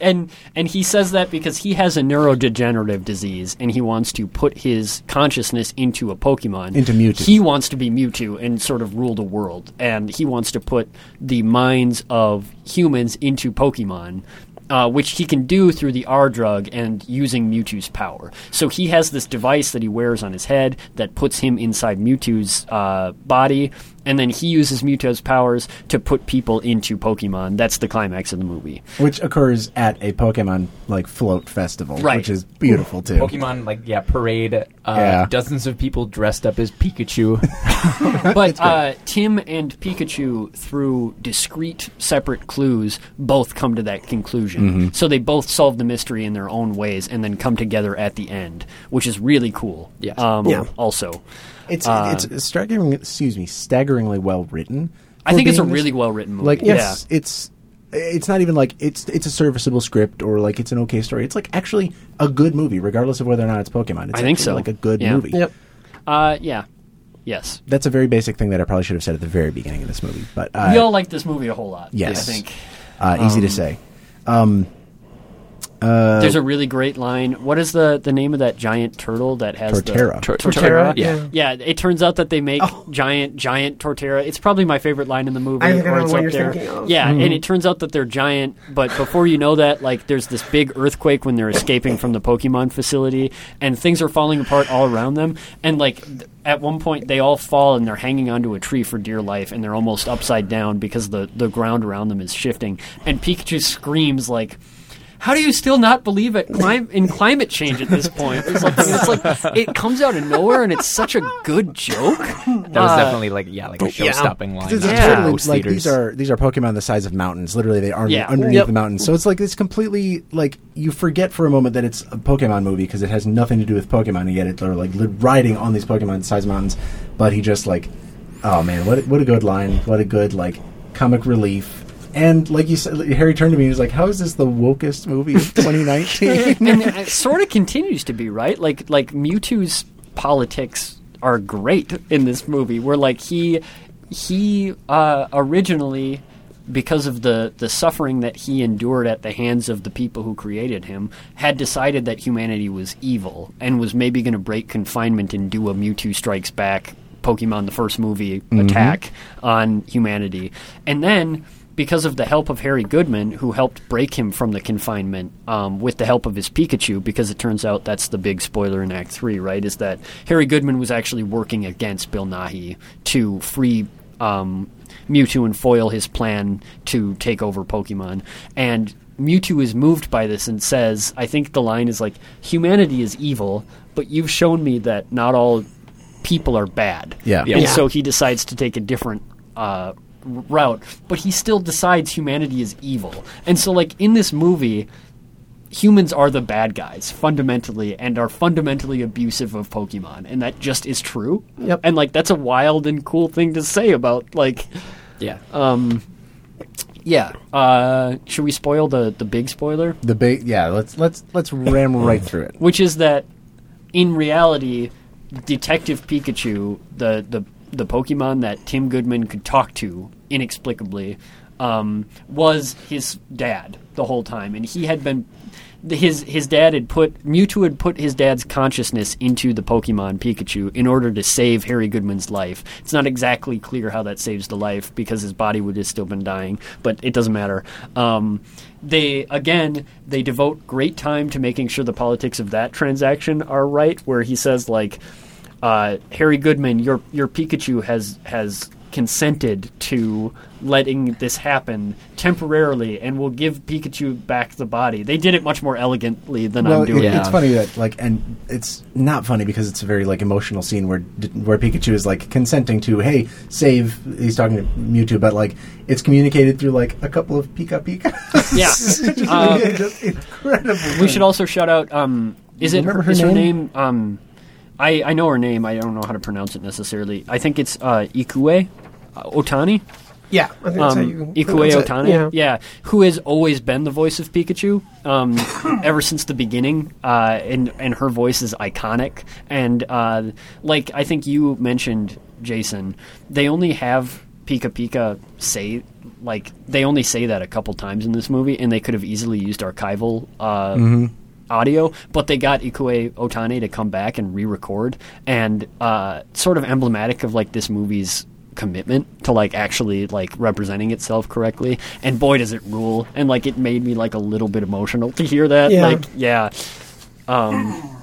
S4: and and he says that because he has a neurodegenerative disease and he wants to put his consciousness into a Pokemon.
S5: Into Mewtwo.
S4: He wants to be Mewtwo and sort of rule the world, and he wants to put the minds of humans into Pokemon. Uh, which he can do through the R drug and using Mewtwo's power. So he has this device that he wears on his head that puts him inside Mewtwo's uh, body, and then he uses Mewtwo's powers to put people into Pokemon. That's the climax of the movie.
S5: which occurs at a Pokemon like float festival,
S4: Right.
S5: which is beautiful too.
S2: Pokemon, like yeah, parade. Uh,
S5: Yeah.
S2: Dozens of people dressed up as Pikachu.
S4: But uh, Tim and Pikachu, through discrete, separate clues, both come to that conclusion.
S5: Mm-hmm.
S4: So they both solve the mystery in their own ways, and then come together at the end, which is really cool.
S2: Yes.
S4: Um,
S3: Yeah.
S4: Also,
S5: It's
S4: Uh,
S5: it's staggering. Excuse me, staggeringly well written.
S4: I think it's a really well written movie.
S5: like
S4: yeah.
S5: it's it's it's not even like it's it's a serviceable script or like it's an okay story. It's like actually a good movie, regardless of whether or not it's Pokemon. It's
S4: I think so.
S5: Like a good
S4: Yeah.
S5: movie.
S3: Yep.
S4: Uh, yeah. Yes.
S5: That's a very basic thing that I probably should have said at the very beginning of this movie, but uh,
S4: we all like this movie a whole lot.
S5: yes.
S4: I think.
S5: uh, easy to
S4: Um,
S5: say. Um, uh,
S4: There's a really great line. What is the, the name of that giant turtle that has
S5: Torterra.
S4: the
S2: Tor-
S3: Torterra,
S2: Yeah.
S4: Yeah, it turns out that they make
S3: Oh.
S4: giant, giant Torterra. It's probably my favorite line in the movie.
S3: I think I
S4: or
S3: know
S4: it's
S3: what
S4: up
S3: you're
S4: there.
S3: thinking of.
S4: Yeah, and it turns out that they're giant. But before you know that, like, there's this big earthquake when they're escaping from the Pokemon facility, and things are falling apart all around them. And like, th- at one point, they all fall and they're hanging onto a tree for dear life, and they're almost upside down because the the ground around them is shifting. And Pikachu screams like. How do you still not believe it clim- in climate change at this point? Or something. And it's like it comes out of nowhere, and it's such a good joke.
S2: That was
S4: Uh,
S2: definitely like yeah, like a show-stopping line.
S5: It's
S4: Yeah.
S5: totally like
S2: theaters.
S5: these are these are Pokemon the size of mountains. Literally, they are
S4: Yeah.
S5: underneath
S3: Yep.
S5: the mountains. So it's like it's completely like you forget for a moment that it's a Pokemon movie because it has nothing to do with Pokemon, and yet it, they're like riding on these Pokemon size mountains. But he just like, oh man, what what a good line, what a good like comic relief. And like you said, Harry turned to me and was like, "How is this the wokest movie of 2019?"
S4: and it sort of continues to be right. Like like Mewtwo's politics are great in this movie. Where like he he uh, originally. Because of the, the suffering that he endured at the hands of the people who created him, had decided that humanity was evil and was maybe going to break confinement and do a Mewtwo Strikes Back Pokemon the first movie attack on humanity. And then because of the help of Harry Goodman, who helped break him from the confinement um, with the help of his Pikachu, because it turns out that's the big spoiler in Act 3, right? Is that Harry Goodman was actually working against Bill Nighy to free um, Mewtwo and foil his plan to take over Pokemon. And Mewtwo is moved by this and says, I think the line is like, humanity is evil, but you've shown me that not all people are bad.
S5: Yeah.
S4: And
S3: Yeah.
S4: so he decides to take a different uh, route, but he still decides humanity is evil. And so, like in this movie, humans are the bad guys fundamentally and are fundamentally abusive of Pokemon, and that just is true.
S3: Yep.
S4: And like that's a wild and cool thing to say about like
S2: Yeah.
S4: um yeah. Uh should we spoil the the big spoiler?
S5: The big yeah. Let's let's let's ram right through it.
S4: Which is that in reality Detective Pikachu, the the the Pokemon that Tim Goodman could talk to inexplicably, um, was his dad the whole time, and he had been his his dad had put Mewtwo had put his dad's consciousness into the Pokemon Pikachu in order to save Harry Goodman's life. It's not exactly clear how that saves the life because his body would have still been dying, but it doesn't matter. Um, they again they devote great time to making sure the politics of that transaction are right, where he says like uh, Harry Goodman, your your Pikachu has has consented to letting this happen temporarily and will give Pikachu back the body. They did it much more elegantly than
S5: Well,
S4: I'm doing.
S5: it-
S2: Yeah.
S5: it's funny that like, and it's not funny because it's a very like emotional scene where where Pikachu is like consenting to, hey, save. He's talking to Mewtwo, but like it's communicated through like a couple of Pika Pika.
S4: Yeah. Uh,
S5: just incredible.
S4: We should also shout out. Um, is it
S5: Remember
S4: her,
S5: her
S4: is her
S5: name?
S4: name? Um, I I know her name. I don't know how to pronounce it necessarily. I think it's uh, Ikue uh, Otani.
S3: Yeah, I think that's how
S4: um,
S3: you
S4: Ikue
S3: pronounce it.
S4: Otani,
S3: Yeah.
S4: who has always been the voice of Pikachu um, ever since the beginning, uh, and and her voice is iconic. And uh, like I think you mentioned, Jason, they only have Pika Pika say like they only say that a couple times in this movie, and they could have easily used archival. Uh, Audio, but they got Ikue Otani to come back and re-record, and uh, sort of emblematic of like this movie's commitment to like actually like representing itself correctly. And boy does it rule. And like it made me like a little bit emotional to hear that.
S3: Yeah.
S4: like yeah. Um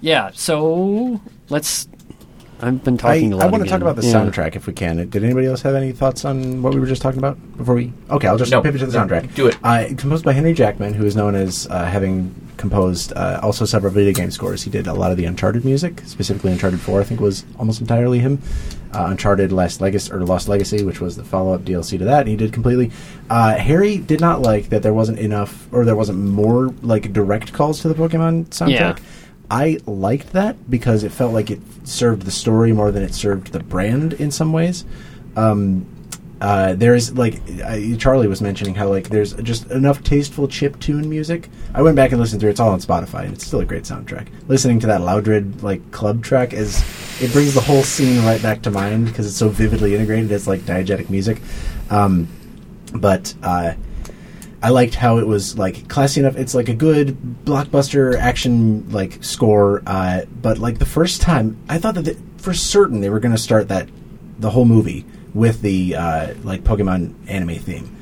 S4: yeah so let's i've been talking a lot
S5: I want to
S4: again.
S5: talk about the
S4: Yeah.
S5: soundtrack if we can. Did anybody else have any thoughts on what we were just talking about before we? Okay, I'll just
S2: No.
S5: pivot to the
S2: No,
S5: soundtrack.
S2: do it.
S5: Uh, composed by Henry Jackman, who is known as uh, having composed uh, also several video game scores. He did a lot of the Uncharted music, specifically Uncharted Four. I think was almost entirely him. Uh, Uncharted Last Legacy or Lost Legacy, which was the follow-up DLC to that, and he did completely. Uh, Harry did not like that there wasn't enough, or there wasn't more like direct calls to the Pokemon soundtrack.
S4: Yeah.
S5: I liked that because it felt like it served the story more than it served the brand in some ways. Um, uh, there's like uh, Charlie was mentioning how like there's just enough tasteful chip tune music. I went back and listened it. It's all on Spotify, and it's still a great soundtrack. Listening to that Loudred like club track is it brings the whole scene right back to mind because it's so vividly integrated as like diegetic music. Um, but uh, I liked how it was like classy enough. It's like a good blockbuster action like score. Uh, but like the first time, I thought that the, for certain they were going to start that the whole movie with the uh, like Pokemon anime theme.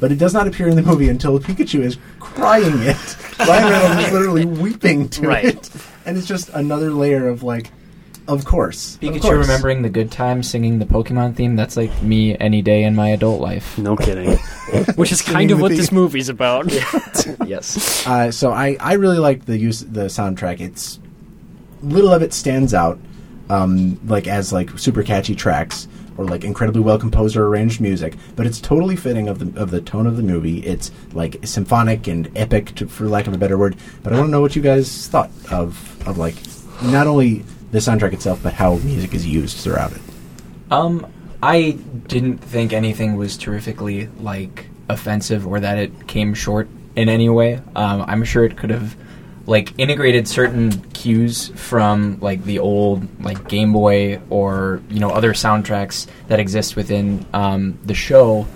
S5: But it does not appear in the movie until Pikachu is crying it. Ryan Reynolds is literally weeping to
S4: Right.
S5: it, and it's just another layer of like, of course, of
S2: Pikachu
S5: course.
S2: remembering the good times singing the Pokemon theme, that's like me any day in my adult life.
S4: no kidding which is kind of what
S5: theme.
S4: this movie's about
S2: yes.
S5: Uh, so I, I really like the use the soundtrack. It's little of it stands out, um, like as like super catchy tracks or like incredibly well composed or arranged music. But it's totally fitting of the of the tone of the movie. It's like symphonic and epic, to, for lack of a better word. But I want to know what you guys thought of of like not only the soundtrack itself, but how music is used throughout it.
S2: Um, I didn't think anything was terrifically like offensive or that it came short in any way. Um, I'm sure it could have like integrated certain cues from like the old like Game Boy or you know other soundtracks that exist within um, the show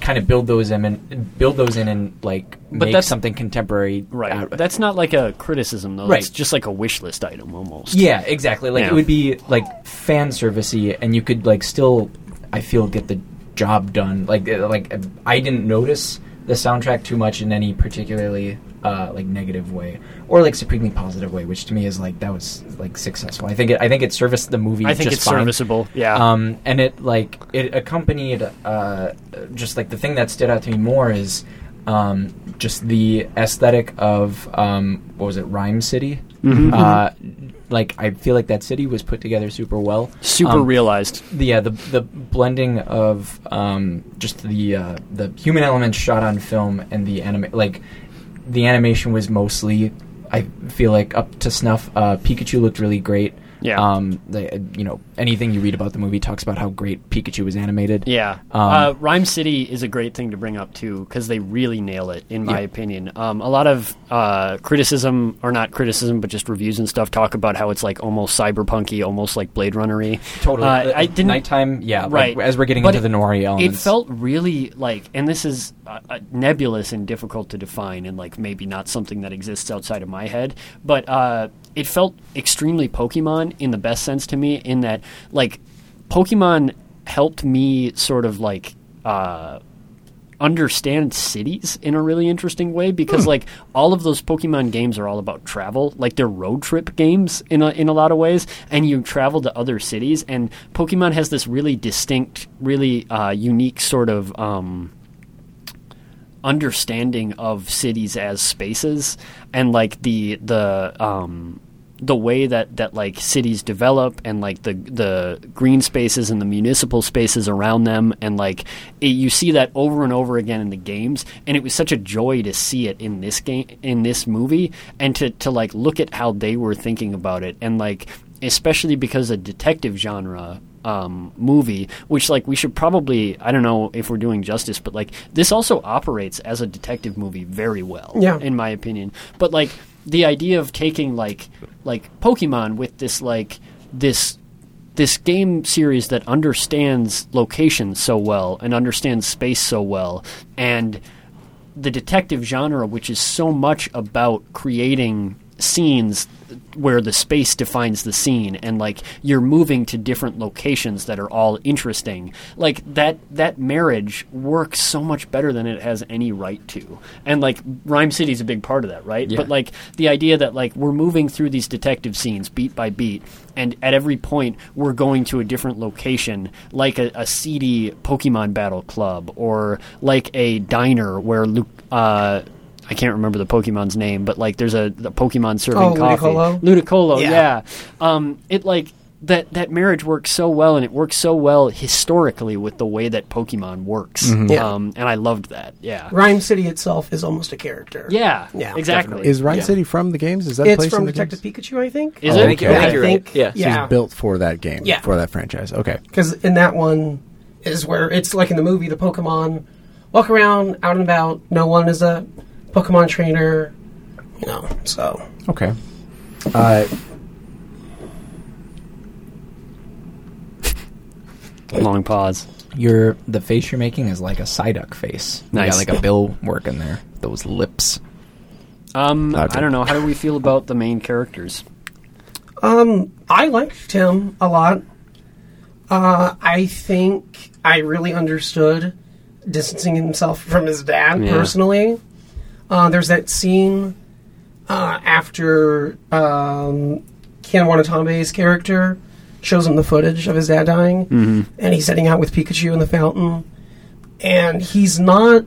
S2: kind of build those in and build those in and like
S4: But
S2: make
S4: that's-
S2: something contemporary
S4: right that's not like a criticism though
S2: Right.
S4: it's just like a wish list item almost
S2: Yeah, exactly. Like
S4: Yeah.
S2: it would be like fan servicey, and you could like still, I feel, get the job done. Like like I didn't notice the soundtrack too much in any particularly uh, like negative way or like supremely positive way, which to me is like that was like successful. I think it, I think it serviced the movie.
S4: i think
S2: just
S4: it's
S2: fine.
S4: serviceable yeah
S2: Um, and it like it accompanied uh, just like the thing that stood out to me more is um, just the aesthetic of um, what was it, Rhyme City,
S4: Mm-hmm.
S2: uh, like I feel like that city was put together super well.
S4: Super
S2: Um,
S4: realized.
S2: the- yeah the the blending of um, just the uh, the human elements shot on film and the anime like the animation was mostly I feel like up to snuff. Uh, Pikachu looked really great.
S4: Yeah.
S2: Um. The, you know anything you read about the movie talks about how great Pikachu was animated.
S4: Yeah,
S2: Um,
S4: uh, Rhyme City is a great thing to bring up too because they really nail it, in my
S2: Yeah.
S4: opinion. Um, a lot of uh, criticism, or not criticism, but just reviews and stuff, talk about how it's like almost cyberpunky, almost like Blade Runnery.
S2: Totally.
S4: Uh, I
S2: Uh,
S4: didn't.
S2: Nighttime. Yeah. like,
S4: Right.
S2: as we're getting
S4: But
S2: into the Nori
S4: It felt really like, and this is uh, uh, nebulous and difficult to define, and like maybe not something that exists outside of my head, but uh, it felt extremely Pokemon in the best sense to me, in that like Pokemon helped me sort of like. Uh, understand cities in a really interesting way because like all of those Pokemon games are all about travel like they're road trip games in a, in a lot of ways and you travel to other cities and Pokemon has this really distinct really uh, unique sort of um, understanding of cities as spaces and like the the um the way that that like cities develop and like the the green spaces and the municipal spaces around them and like it, you see that over and over again in the games and it was such a joy to see it in this game in this movie and to to like look at how they were thinking about it and like especially because a detective genre um, movie, which like we should probably I don't know if we're doing justice, but like this also operates as a detective movie very well,
S3: Yeah.
S4: in my opinion. But like the idea of taking like like Pokemon with this like this this game series that understands location so well and understands space so well and the detective genre, which is so much about creating scenes where the space defines the scene and like you're moving to different locations that are all interesting. Like that that marriage works so much better than it has any right to. And like rhyme city's a big part of that right?
S2: Yeah.
S4: but like the idea that like we're moving through these detective scenes beat by beat and at every point we're going to a different location like a, a seedy pokemon battle club or like a diner where luke uh I can't remember the Pokemon's name, but like there's a the Pokemon serving
S3: Oh,
S4: coffee.
S3: Ludicolo?
S4: Ludicolo,
S3: Yeah.
S4: yeah. Um, it like that that marriage works so well, and it works so well historically with the way that Pokemon works.
S3: Yeah.
S4: Um, and I loved that. Yeah.
S3: Rhyme City itself is almost a character.
S4: Yeah.
S3: Yeah,
S4: Exactly.
S5: Is Rhyme
S2: Yeah.
S5: City from the games? Is that
S3: It's
S5: placed
S3: from
S5: in the
S3: Detective
S5: games?
S3: Pikachu, I think.
S4: Is
S5: Oh,
S4: it?
S5: I think
S3: Yeah,
S5: I
S3: I
S5: think
S2: you're right. Yeah.
S5: So
S3: Yeah.
S5: it's built for that game,
S3: Yeah.
S5: for that franchise. Okay.
S3: Because in that one is where it's like in the movie, the Pokemon walk around out and about. No one is a Pokemon trainer, you know. So
S5: Okay. Uh,
S4: Long pause.
S2: Your the face you're making is like a Psyduck face. You
S4: Nice.
S2: got like a bill working there. Those lips.
S4: Um,
S5: Okay.
S4: I don't know. How do we feel about the main characters?
S3: Um, I liked Tim a lot. Uh, I think I really understood distancing himself from his dad
S4: Yeah.
S3: personally. Uh, there's that scene uh, after um, Ken Watanabe's character shows him the footage of his dad dying,
S4: Mm-hmm.
S3: and he's heading out with Pikachu in the fountain, and he's not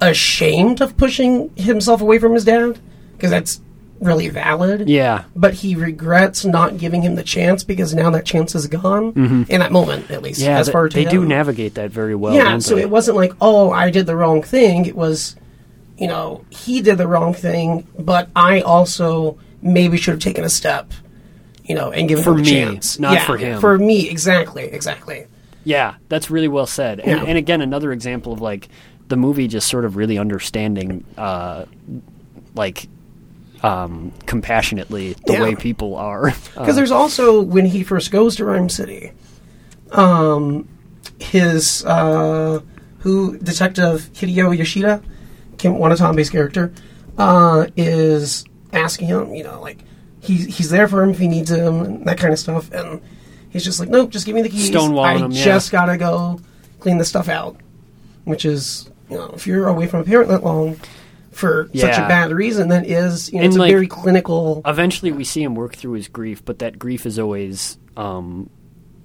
S3: ashamed of pushing himself away from his dad because that's really valid
S4: Yeah.
S3: but he regrets not giving him the chance because now that chance is gone in that moment at least
S4: Mm-hmm. Yeah.
S3: as far to
S4: they do navigate that very well.
S3: yeah so
S4: they?
S3: it wasn't like oh i did the wrong thing it was you know he did the wrong thing but i also maybe should have taken a step you know and given
S4: For
S3: him a
S4: me,
S3: chance
S4: not
S3: Yeah,
S4: for him.
S3: for me exactly exactly
S4: Yeah, that's really well said. And,
S3: Yeah.
S4: and again, another example of like the movie just sort of really understanding, uh, like, um, compassionately the
S3: Yeah.
S4: way people are.
S3: Because there's also when he first goes to Rhyme City, um, his uh, who Detective Hideo Yoshida, Ken Watanabe's character, uh, is asking him, you know, like he's he's there for him if he needs him and that kind of stuff, and he's just like, nope, just give me the keys.
S4: Stonewalling
S3: I
S4: him, yeah.
S3: just gotta go clean this stuff out, which is you know if you're away from a parent that long. For such a bad reason, that is, you know,
S4: And,
S3: it's a very clinical.
S4: Eventually, we see him work through his grief, but that grief is always um,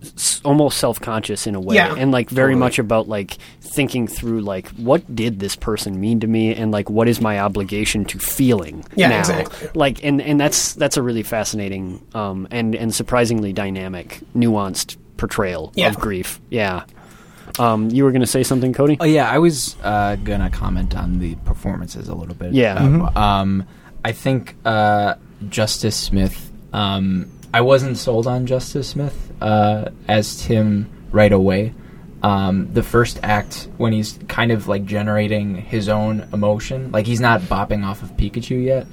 S4: s- almost self-conscious in a way
S3: Yeah.
S4: and like very
S7: Totally.
S4: much about like thinking through like what did this person mean to me and like what is my obligation to feeling
S3: Yeah,
S4: now
S3: exactly.
S4: like and and that's that's a really fascinating um and and surprisingly dynamic nuanced portrayal
S3: Yeah.
S4: of grief yeah um you were going to say something cody
S2: Oh yeah, I was uh, gonna comment on the performances a little bit.
S4: Yeah.
S2: Um, um, I think uh, Justice Smith. Um, I wasn't sold on Justice Smith uh, as Tim right away. Um, the first act, when he's kind of like generating his own emotion, like he's not bopping off of Pikachu yet.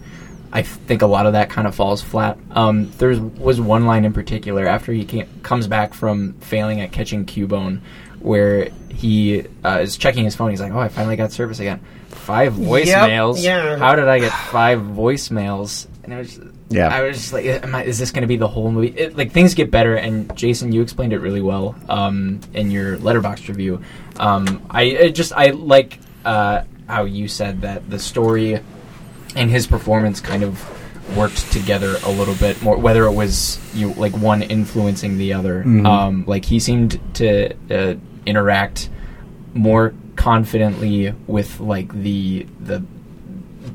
S2: I think a lot of that kind of falls flat. Um, there was one line in particular after he came, comes back from failing at catching Cubone, where he uh, is checking his phone. He's like, "Oh, I finally got service again. Five voicemails.
S3: yeah.
S2: How did I get five voicemails?" And it was,
S5: Yeah.
S2: I was just like, I, "Is this going to be the whole movie?" It, like things get better, and Jason, you explained it really well um, in your Letterboxd review. Um, I it just I like uh, how you said that the story and his performance kind of worked together a little bit more whether it was you like one influencing the other um, like he seemed to uh, interact more confidently with like the the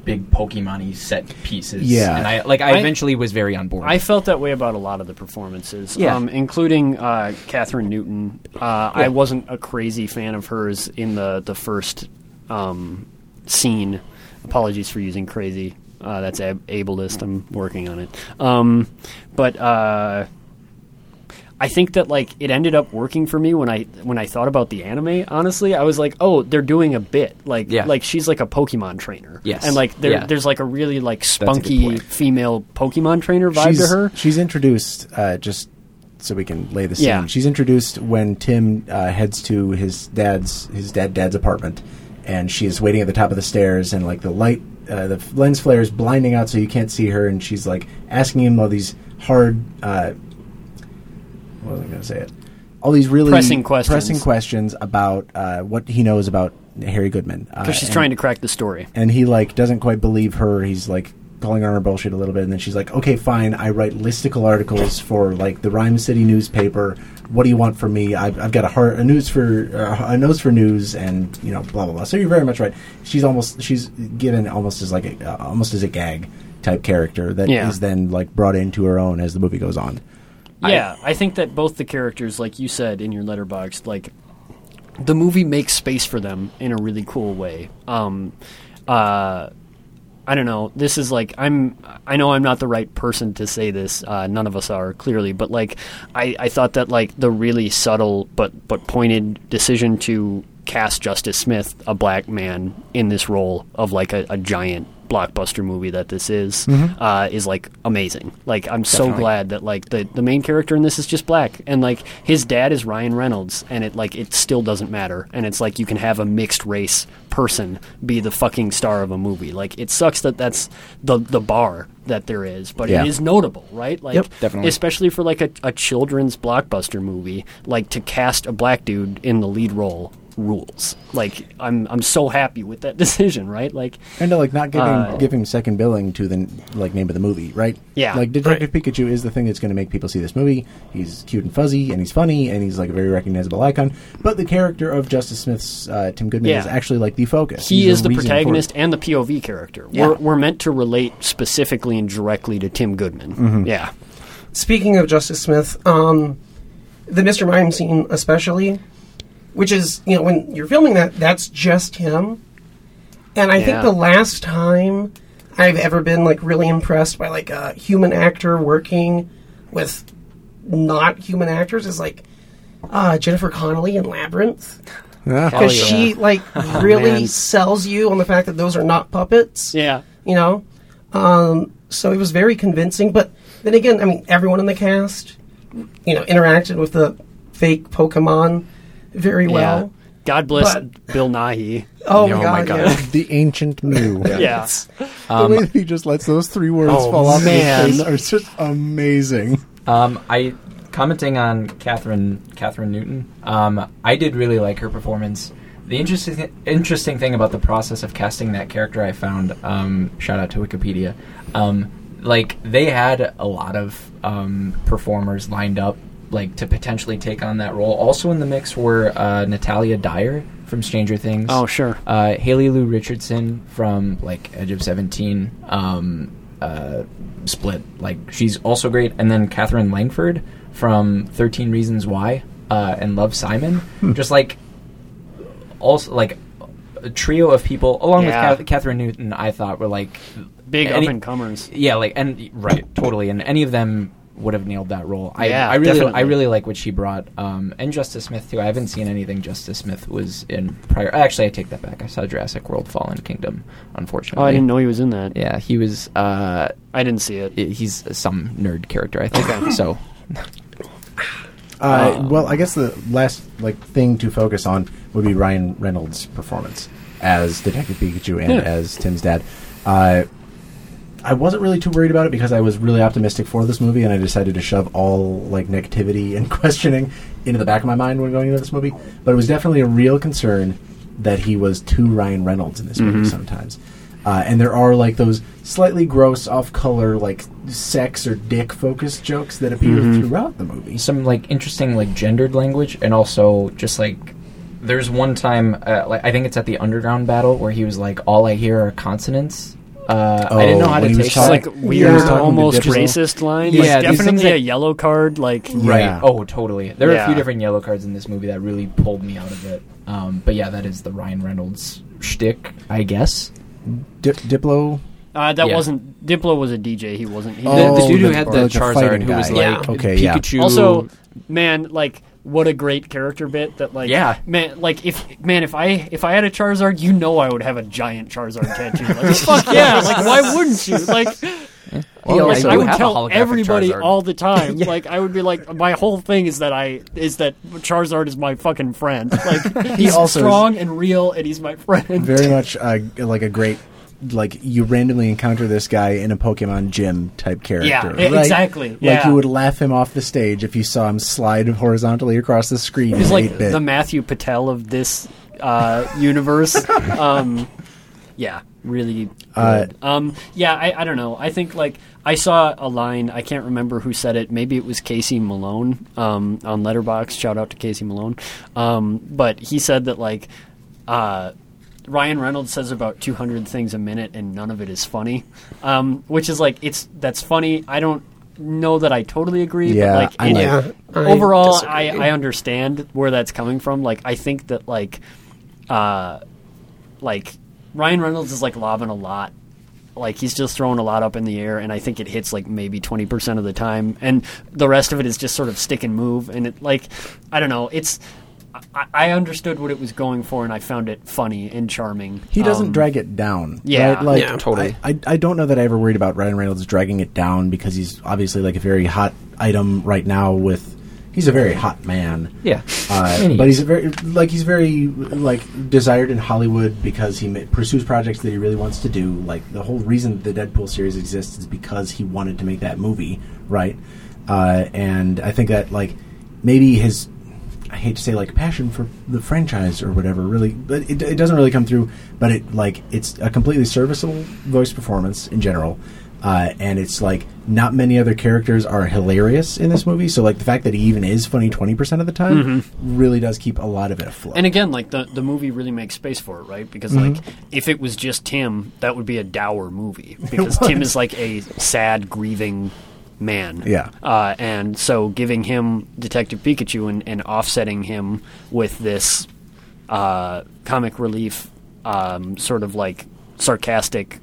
S2: big pokemon set pieces
S5: Yeah.
S2: and i like i,
S4: I-
S2: eventually was very on board
S4: I felt that way about a lot of the performances,
S2: Yeah.
S4: um, including uh, Kathryn Newton. Uh, I wasn't a crazy fan of hers in the the first um, scene. Apologies for using crazy. Uh, that's ab- ableist. I'm working on it. Um, but uh, I think that like it ended up working for me when I when I thought about the anime. Honestly, I was like, oh, they're doing a bit like
S2: Yeah.
S4: like she's like a Pokemon trainer.
S2: Yes.
S4: and like there,
S2: Yeah.
S4: there's like a really like spunky female Pokemon trainer vibe
S5: she's,
S4: to her.
S5: She's introduced uh, just so we can lay the scene.
S4: Yeah.
S5: She's introduced when Tim uh, heads to his dad's his dad dad's apartment, and she is waiting at the top of the stairs, and like the light, uh, the lens flare is blinding out, so you can't see her, and she's like asking him all these hard. Uh, what was I going to say? It. All these really
S4: Pressing questions.
S5: pressing questions about uh, what he knows about Harry Goodman. Uh,
S4: because she's
S5: and-
S4: trying to crack the story.
S5: and he like doesn't quite believe her. He's like calling her on her bullshit a little bit, and then she's like, "Okay, fine. I write listicle articles for like the Rhyme City newspaper. What do you want from me? I've, I've got a heart, a news for uh, a nose for news, and you know, blah blah blah." So you're very much right. She's almost she's given almost as like a, uh, almost as a gag type character that is
S4: Yeah.
S5: then like brought into her own as the movie goes on.
S4: Yeah, I, think that both the characters, like you said in your Letterboxd, like the movie makes space for them in a really cool way. Um, uh, I don't know. This is like I'm. I know I'm not the right person to say this. Uh, none of us are clearly, but like I, I thought that like the really subtle but but pointed decision to cast Justice Smith, a black man, in this role of like a, a giant blockbuster movie that this is, uh, is like amazing. Like I'm so glad that like the the main character in this is just black, and like his dad is Ryan Reynolds, and it like it still doesn't matter, and it's like you can have a mixed race person be the fucking star of a movie. Like it sucks that that's the the bar that there is, but
S5: Yeah.
S4: it is notable, right? Like
S5: Yep,
S2: definitely.
S4: especially for like a, a children's blockbuster movie, like to cast a black dude in the lead role rules. Like I'm I'm so happy with that decision, right? Like
S5: And to like not giving
S4: Uh,
S5: giving second billing to the like name of the movie, right?
S4: Yeah,
S5: Like Detective Pikachu is the thing that's going to make people see this movie. He's cute and fuzzy, and he's funny, and he's like a very recognizable icon. But the character of Justice Smith's uh, Tim Goodman
S4: Yeah.
S5: is actually like the focus.
S4: he
S5: He's
S4: is
S5: a
S4: the
S5: reason for it.
S4: protagonist and the POV character.
S5: Yeah.
S4: We're, we're meant to relate specifically and directly to Tim Goodman. Yeah.
S3: Speaking of Justice Smith, um, the Mr. Mime scene, especially, which is, you know, when you're filming that, that's just him. And I
S4: Yeah.
S3: think the last time I've ever been, like, really impressed by, like, a human actor working with not human actors is, like, uh, Jennifer Connelly in Labyrinth. Because
S2: yeah.
S3: she, like, really
S4: man.
S3: sells you on the fact that those are not puppets
S4: Yeah.
S3: you know um, so it was very convincing but then again i mean everyone in the cast you know interacted with the fake pokemon very
S4: Yeah.
S3: well
S4: God bless
S3: But-
S4: Bill Nighy.
S3: oh,
S2: Oh
S3: my
S2: my
S3: god,
S2: God.
S3: yeah.
S5: the ancient Mew.
S4: Yeah.
S5: the way that he just lets those three words
S2: Oh,
S5: fall off
S2: man.
S5: his face are just amazing.
S2: Um, I commenting on Kathryn Kathryn Newton. Um, I did really like her performance. The interesting interesting thing about the process of casting that character, I found. Um, shout out to Wikipedia. Um, like they had a lot of um, performers lined up like to potentially take on that role. Also in the mix were uh, Natalia Dyer from Stranger Things.
S4: Oh, sure.
S2: Uh, Haley Lu Richardson from like Edge of Seventeen. Um, uh, Split. Like she's also great. And then Katherine Langford from Thirteen Reasons Why uh, and Love Simon.
S4: Hmm.
S2: Just like also like a trio of people along
S4: Yeah.
S2: with Cath- Kathryn Newton. I thought were like
S4: Big up and comers.
S2: yeah, like and right, totally, and any of them would have nailed that role. I,
S4: Yeah,
S2: I really,
S4: definitely.
S2: I really like what she brought, um, and Justice Smith too. I haven't seen anything Justice Smith was in prior. Actually, I take that back. I saw Jurassic World: Fallen Kingdom. Unfortunately,
S4: Oh, I didn't know he was in that.
S2: Yeah, he was. Uh,
S4: I didn't see it.
S2: he's some nerd character, I think. So,
S5: Uh, well, I guess the last like thing to focus on would be Ryan Reynolds' performance as Detective Pikachu and
S4: Yeah.
S5: as Tim's dad. Uh, I wasn't really too worried about it because I was really optimistic for this movie, and I decided to shove all like negativity and questioning into the back of my mind when going into this movie. But it was definitely a real concern that he was too Ryan Reynolds in this movie sometimes. Uh, and there are like those slightly gross, off-color, like sex or dick-focused jokes that appear throughout the movie.
S2: some like interesting like gendered language, and also just like there's one time, uh, like I think it's at the underground battle where he was like, "All I hear are consonants." Uh, I didn't know
S5: Oh,
S2: how to
S5: when
S2: take that.
S4: like weird,
S5: Talking to
S4: almost racist line.
S2: Yeah,
S4: like, definitely
S2: that-
S4: a yellow card. Like,
S2: Right.
S5: Yeah.
S2: Oh, totally. There are a few different yellow cards in this movie that really pulled me out of it. Um, but yeah, that is the Ryan Reynolds shtick, I guess.
S5: Di- Diplo.
S4: uh, that
S2: Yeah.
S4: wasn't Diplo was a DJ. He wasn't. He
S2: The,
S5: Oh,
S2: the dude who had
S5: the-
S2: the,
S5: the
S2: Charizard, who was
S5: guy.
S2: like
S3: Yeah.
S5: Okay, yeah.
S2: Pikachu.
S4: Also, man, like what a great character bit that like
S2: Yeah.
S4: man like if man if I if I had a Charizard you know I would have a giant Charizard tattoo. Like fuck yeah like why wouldn't you? Like
S2: Well,
S4: like, I
S2: you
S4: would tell everybody
S2: Charizard.
S4: all the time like I would be like my whole thing is that I is that Charizard is my fucking friend. Like he's
S5: also
S4: strong and real and he's my friend.
S5: Very much uh, like a great, like you randomly encounter this guy in a Pokemon gym type character.
S4: Yeah,
S5: right?
S4: exactly,
S5: Like
S4: yeah.
S5: you would laugh him off the stage if you saw him slide horizontally across the screen.
S4: He's like
S5: 8-bit.
S4: the Matthew Patel of this uh, universe. um, yeah, really.
S5: Uh,
S4: um, yeah, I, I don't know. I think like I saw a line. I can't remember who said it. Maybe it was Casey Malone um, on Letterboxd. Shout out to Casey Malone. Um, but he said that like. Uh, Ryan Reynolds says about 200 things a minute, and none of it is funny. Um, which is like it's that's funny. I don't know that I totally agree,
S5: Yeah,
S4: but like
S5: I
S4: it-
S5: like-
S3: I
S4: overall. I, I understand where that's coming from. Like, I think that like, uh, like Ryan Reynolds is like lobbing a lot. Like he's just throwing a lot up in the air, and I think it hits like maybe twenty percent of the time, and the rest of it is just sort of stick and move. And it like, I don't know. It's I, I understood what it was going for, and I found it funny and charming.
S5: He doesn't
S4: Um,
S5: drag it down.
S4: yeah.
S5: right? like
S3: Yeah,
S2: totally.
S5: I, I, I don't know that I ever worried about Ryan Reynolds dragging it down because he's obviously like a very hot item right now. With he's a very hot man.
S2: Yeah.
S5: Uh,
S2: he
S5: but he's a very like he's very like desired in Hollywood because he ma- pursues projects that he really wants to do. Like the whole reason the Deadpool series exists is because he wanted to make that movie, right? Uh, and I think that like maybe his I hate to say like passion for the franchise or whatever really, but it, it doesn't really come through. But it like it's a completely serviceable voice performance in general. Uh, and it's like not many other characters are hilarious in this movie, so like the fact that he even is funny twenty percent of the time really does keep a lot of it afloat.
S4: Mm-hmm. And again, like the the movie really makes space for it, right? Because
S5: Mm-hmm.
S4: like if it was just Tim, that would be a dour movie because Tim is like a sad, grieving man.
S5: Yeah.
S4: Uh, and so giving him Detective Pikachu and, and offsetting him with this uh, comic relief, um, sort of like sarcastic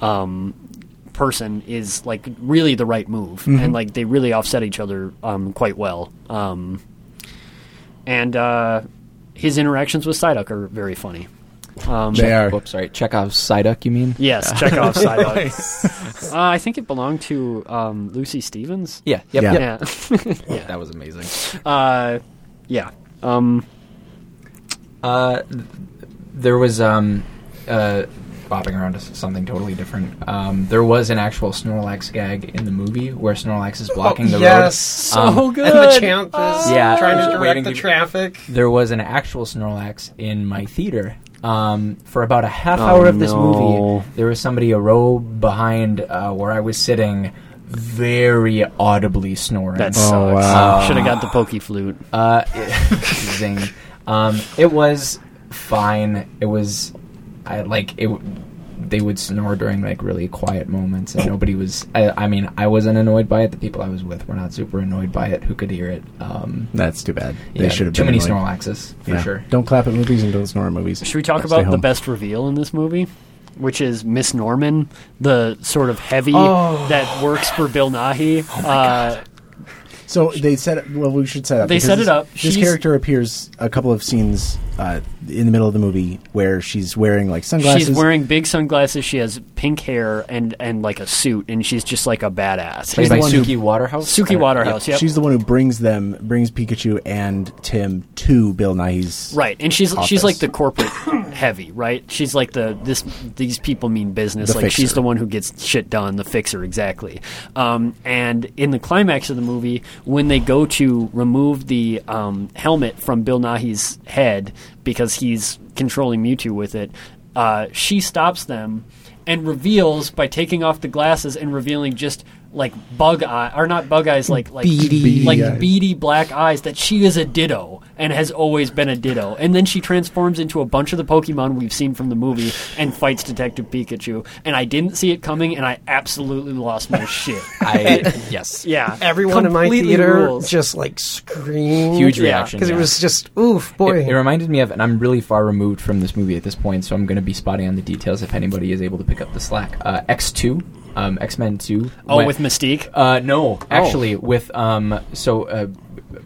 S4: um, person is like really the right move,
S5: Mm-hmm.
S4: and like they really offset each other um, quite well. Um, and uh, his interactions with Psyduck are very funny. Um,
S5: They are.
S2: Whoops, sorry. Chekhov's Psyduck, you mean?
S4: Yes, Chekhov's Psyduck. uh, I think it belonged to um, Lucy Stevens.
S2: Yeah. Yep.
S5: Yeah.
S2: yep.
S4: Yeah,
S2: That was amazing.
S4: uh, yeah. Um,
S2: Uh, there was um, uh, bopping around to something totally different. Um, there was an actual Snorlax gag in the movie where Snorlax is blocking the
S3: Oh, yes.
S2: road.
S4: so
S2: Um,
S4: good.
S3: And Machamp is
S2: Yeah,
S3: trying to direct the traffic.
S2: there was an actual Snorlax in my theater. Um, for about a half
S4: Oh,
S2: hour of this
S4: no.
S2: movie, there was somebody a row behind uh, where I was sitting, very audibly snoring.
S4: That
S5: Oh,
S4: sucks.
S5: wow.
S4: Should have got the pokey flute.
S2: Uh, zing. Um, it was fine. It was, I like it. They would snore during like really quiet moments, and nobody was. I, I mean, I wasn't annoyed by it. The people I was with were not super annoyed by it. Who could hear it? Um,
S5: That's too bad.
S2: yeah,
S5: they should have
S2: too
S5: been
S2: many
S5: annoyed.
S2: Snorlaxes for
S5: Yeah.
S2: sure.
S5: Don't clap at movies and don't snore at movies.
S4: Should we talk
S5: Stay
S4: about the best reveal in this movie? Which is Miss Norman, the sort of heavy
S3: Oh.
S4: that works for Bill Nighy. uh,
S5: So they set up. Well, we should set up.
S4: They
S5: because
S4: set it up.
S5: This
S4: She's-
S5: character appears a couple of scenes uh, in the middle of the movie where she's wearing like sunglasses.
S4: she's wearing big sunglasses. She has pink hair and, and like a suit, and she's just like a badass.
S2: Played
S5: the
S2: by
S5: one who-
S2: Suki Waterhouse.
S4: Suki Waterhouse, yep.
S5: She's the one who brings them, brings Pikachu and Tim to Bill Nighy's.
S4: Right, and she's
S5: office.
S4: she's like the corporate heavy, right? She's like the this these people mean business.
S5: The
S4: like she's
S5: fixer.
S4: the one who gets shit done, the fixer exactly. Um, and in the climax of the movie, when they go to remove the um, helmet from Bill Nighy's head because he's controlling Mewtwo with it, uh, she stops them and reveals by taking off the glasses and revealing just like bug eye or not bug eyes like like
S3: Beady
S4: like
S5: eyes.
S4: beady black eyes that she is a ditto and has always been a ditto and then she transforms into a bunch of the pokemon we've seen from the movie and fights detective pikachu and i didn't see it coming and i absolutely lost my shit
S2: I yes.
S4: yeah
S3: Everyone in my theater
S4: rules.
S3: just like screamed.
S2: Huge reaction
S3: because
S2: yeah.
S3: it was just oof, boy.
S2: It, it reminded me of, and I'm really far removed from this movie at this point, so I'm going to be spotty on the details if anybody is able to pick up the slack. Uh, X2, um, X Men 2.
S4: oh
S2: went-
S4: with mystique
S2: Uh, no, actually, with um, so uh,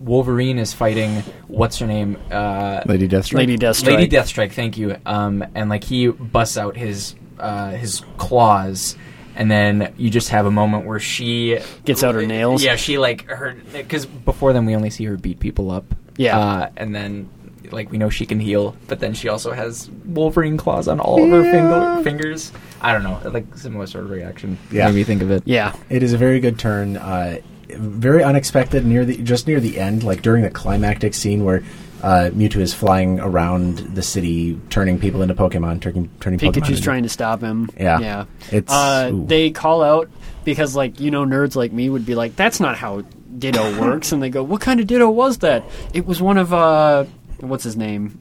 S2: Wolverine is fighting what's her name, uh,
S5: Lady Deathstrike.
S4: lady deathstrike
S2: Lady Deathstrike. Thank you. Um, and like he busts out his uh, his claws, and then you just have a moment where she
S4: Gets out her nails.
S2: Yeah, she like her because before then we only see her beat people up.
S4: Yeah.
S2: uh, and then. Like we know she can heal, but then she also has Wolverine claws on all of her finger, fingers. I don't know, like similar sort of reaction.
S5: Yeah.
S2: made me think of it.
S4: yeah
S5: It is a very good turn. Uh, very unexpected near the just near the end, like during the climactic scene where uh, Mewtwo is flying around the city, turning people into Pokemon, turning turning Pokemon
S4: pikachu's
S5: into-
S4: trying to stop him
S5: Yeah.
S4: yeah
S5: It's
S4: uh, they call out because like you know nerds like me would be like that's not how ditto works and they go what kind of ditto was that it was one of uh what's his name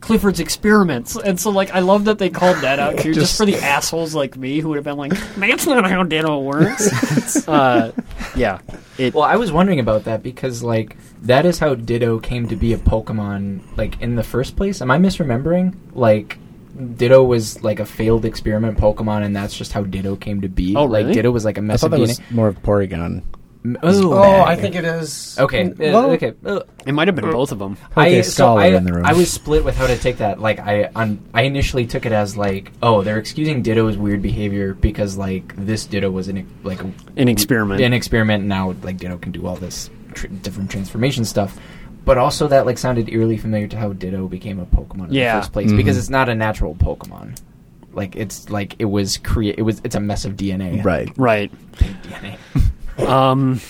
S4: clifford's experiments and so like i love that they called that out too just,
S5: Just-
S4: for the assholes like me who would have been like that's not how ditto works uh yeah it
S2: Well, I was wondering about that because like that is how Ditto came to be a Pokemon like in the first place. Am I misremembering? Like Ditto was like a failed experiment Pokemon, and that's just how Ditto came to be.
S4: Oh, really? Like?
S2: Ditto was like a mess
S5: thought
S2: of
S5: that was more of Porygon.
S2: M-
S3: oh. I think it is.
S2: Okay. uh, okay. Uh,
S4: it might have been both of them
S5: Okay,
S2: I, so I,
S5: in the room.
S2: I was split with how to take that. Like I, on, I initially took it as like, oh, they're excusing Ditto's weird behavior because like this Ditto was an like
S4: An experiment.
S2: an experiment. Now like Ditto can do all this tr- different transformation stuff. But also that like sounded eerily familiar to how Ditto became a Pokemon in
S4: Yeah.
S2: the first place because it's not a natural Pokemon. Like it's like it was create. It was it's a mess of DNA.
S5: Right.
S4: right
S2: DNA.
S4: um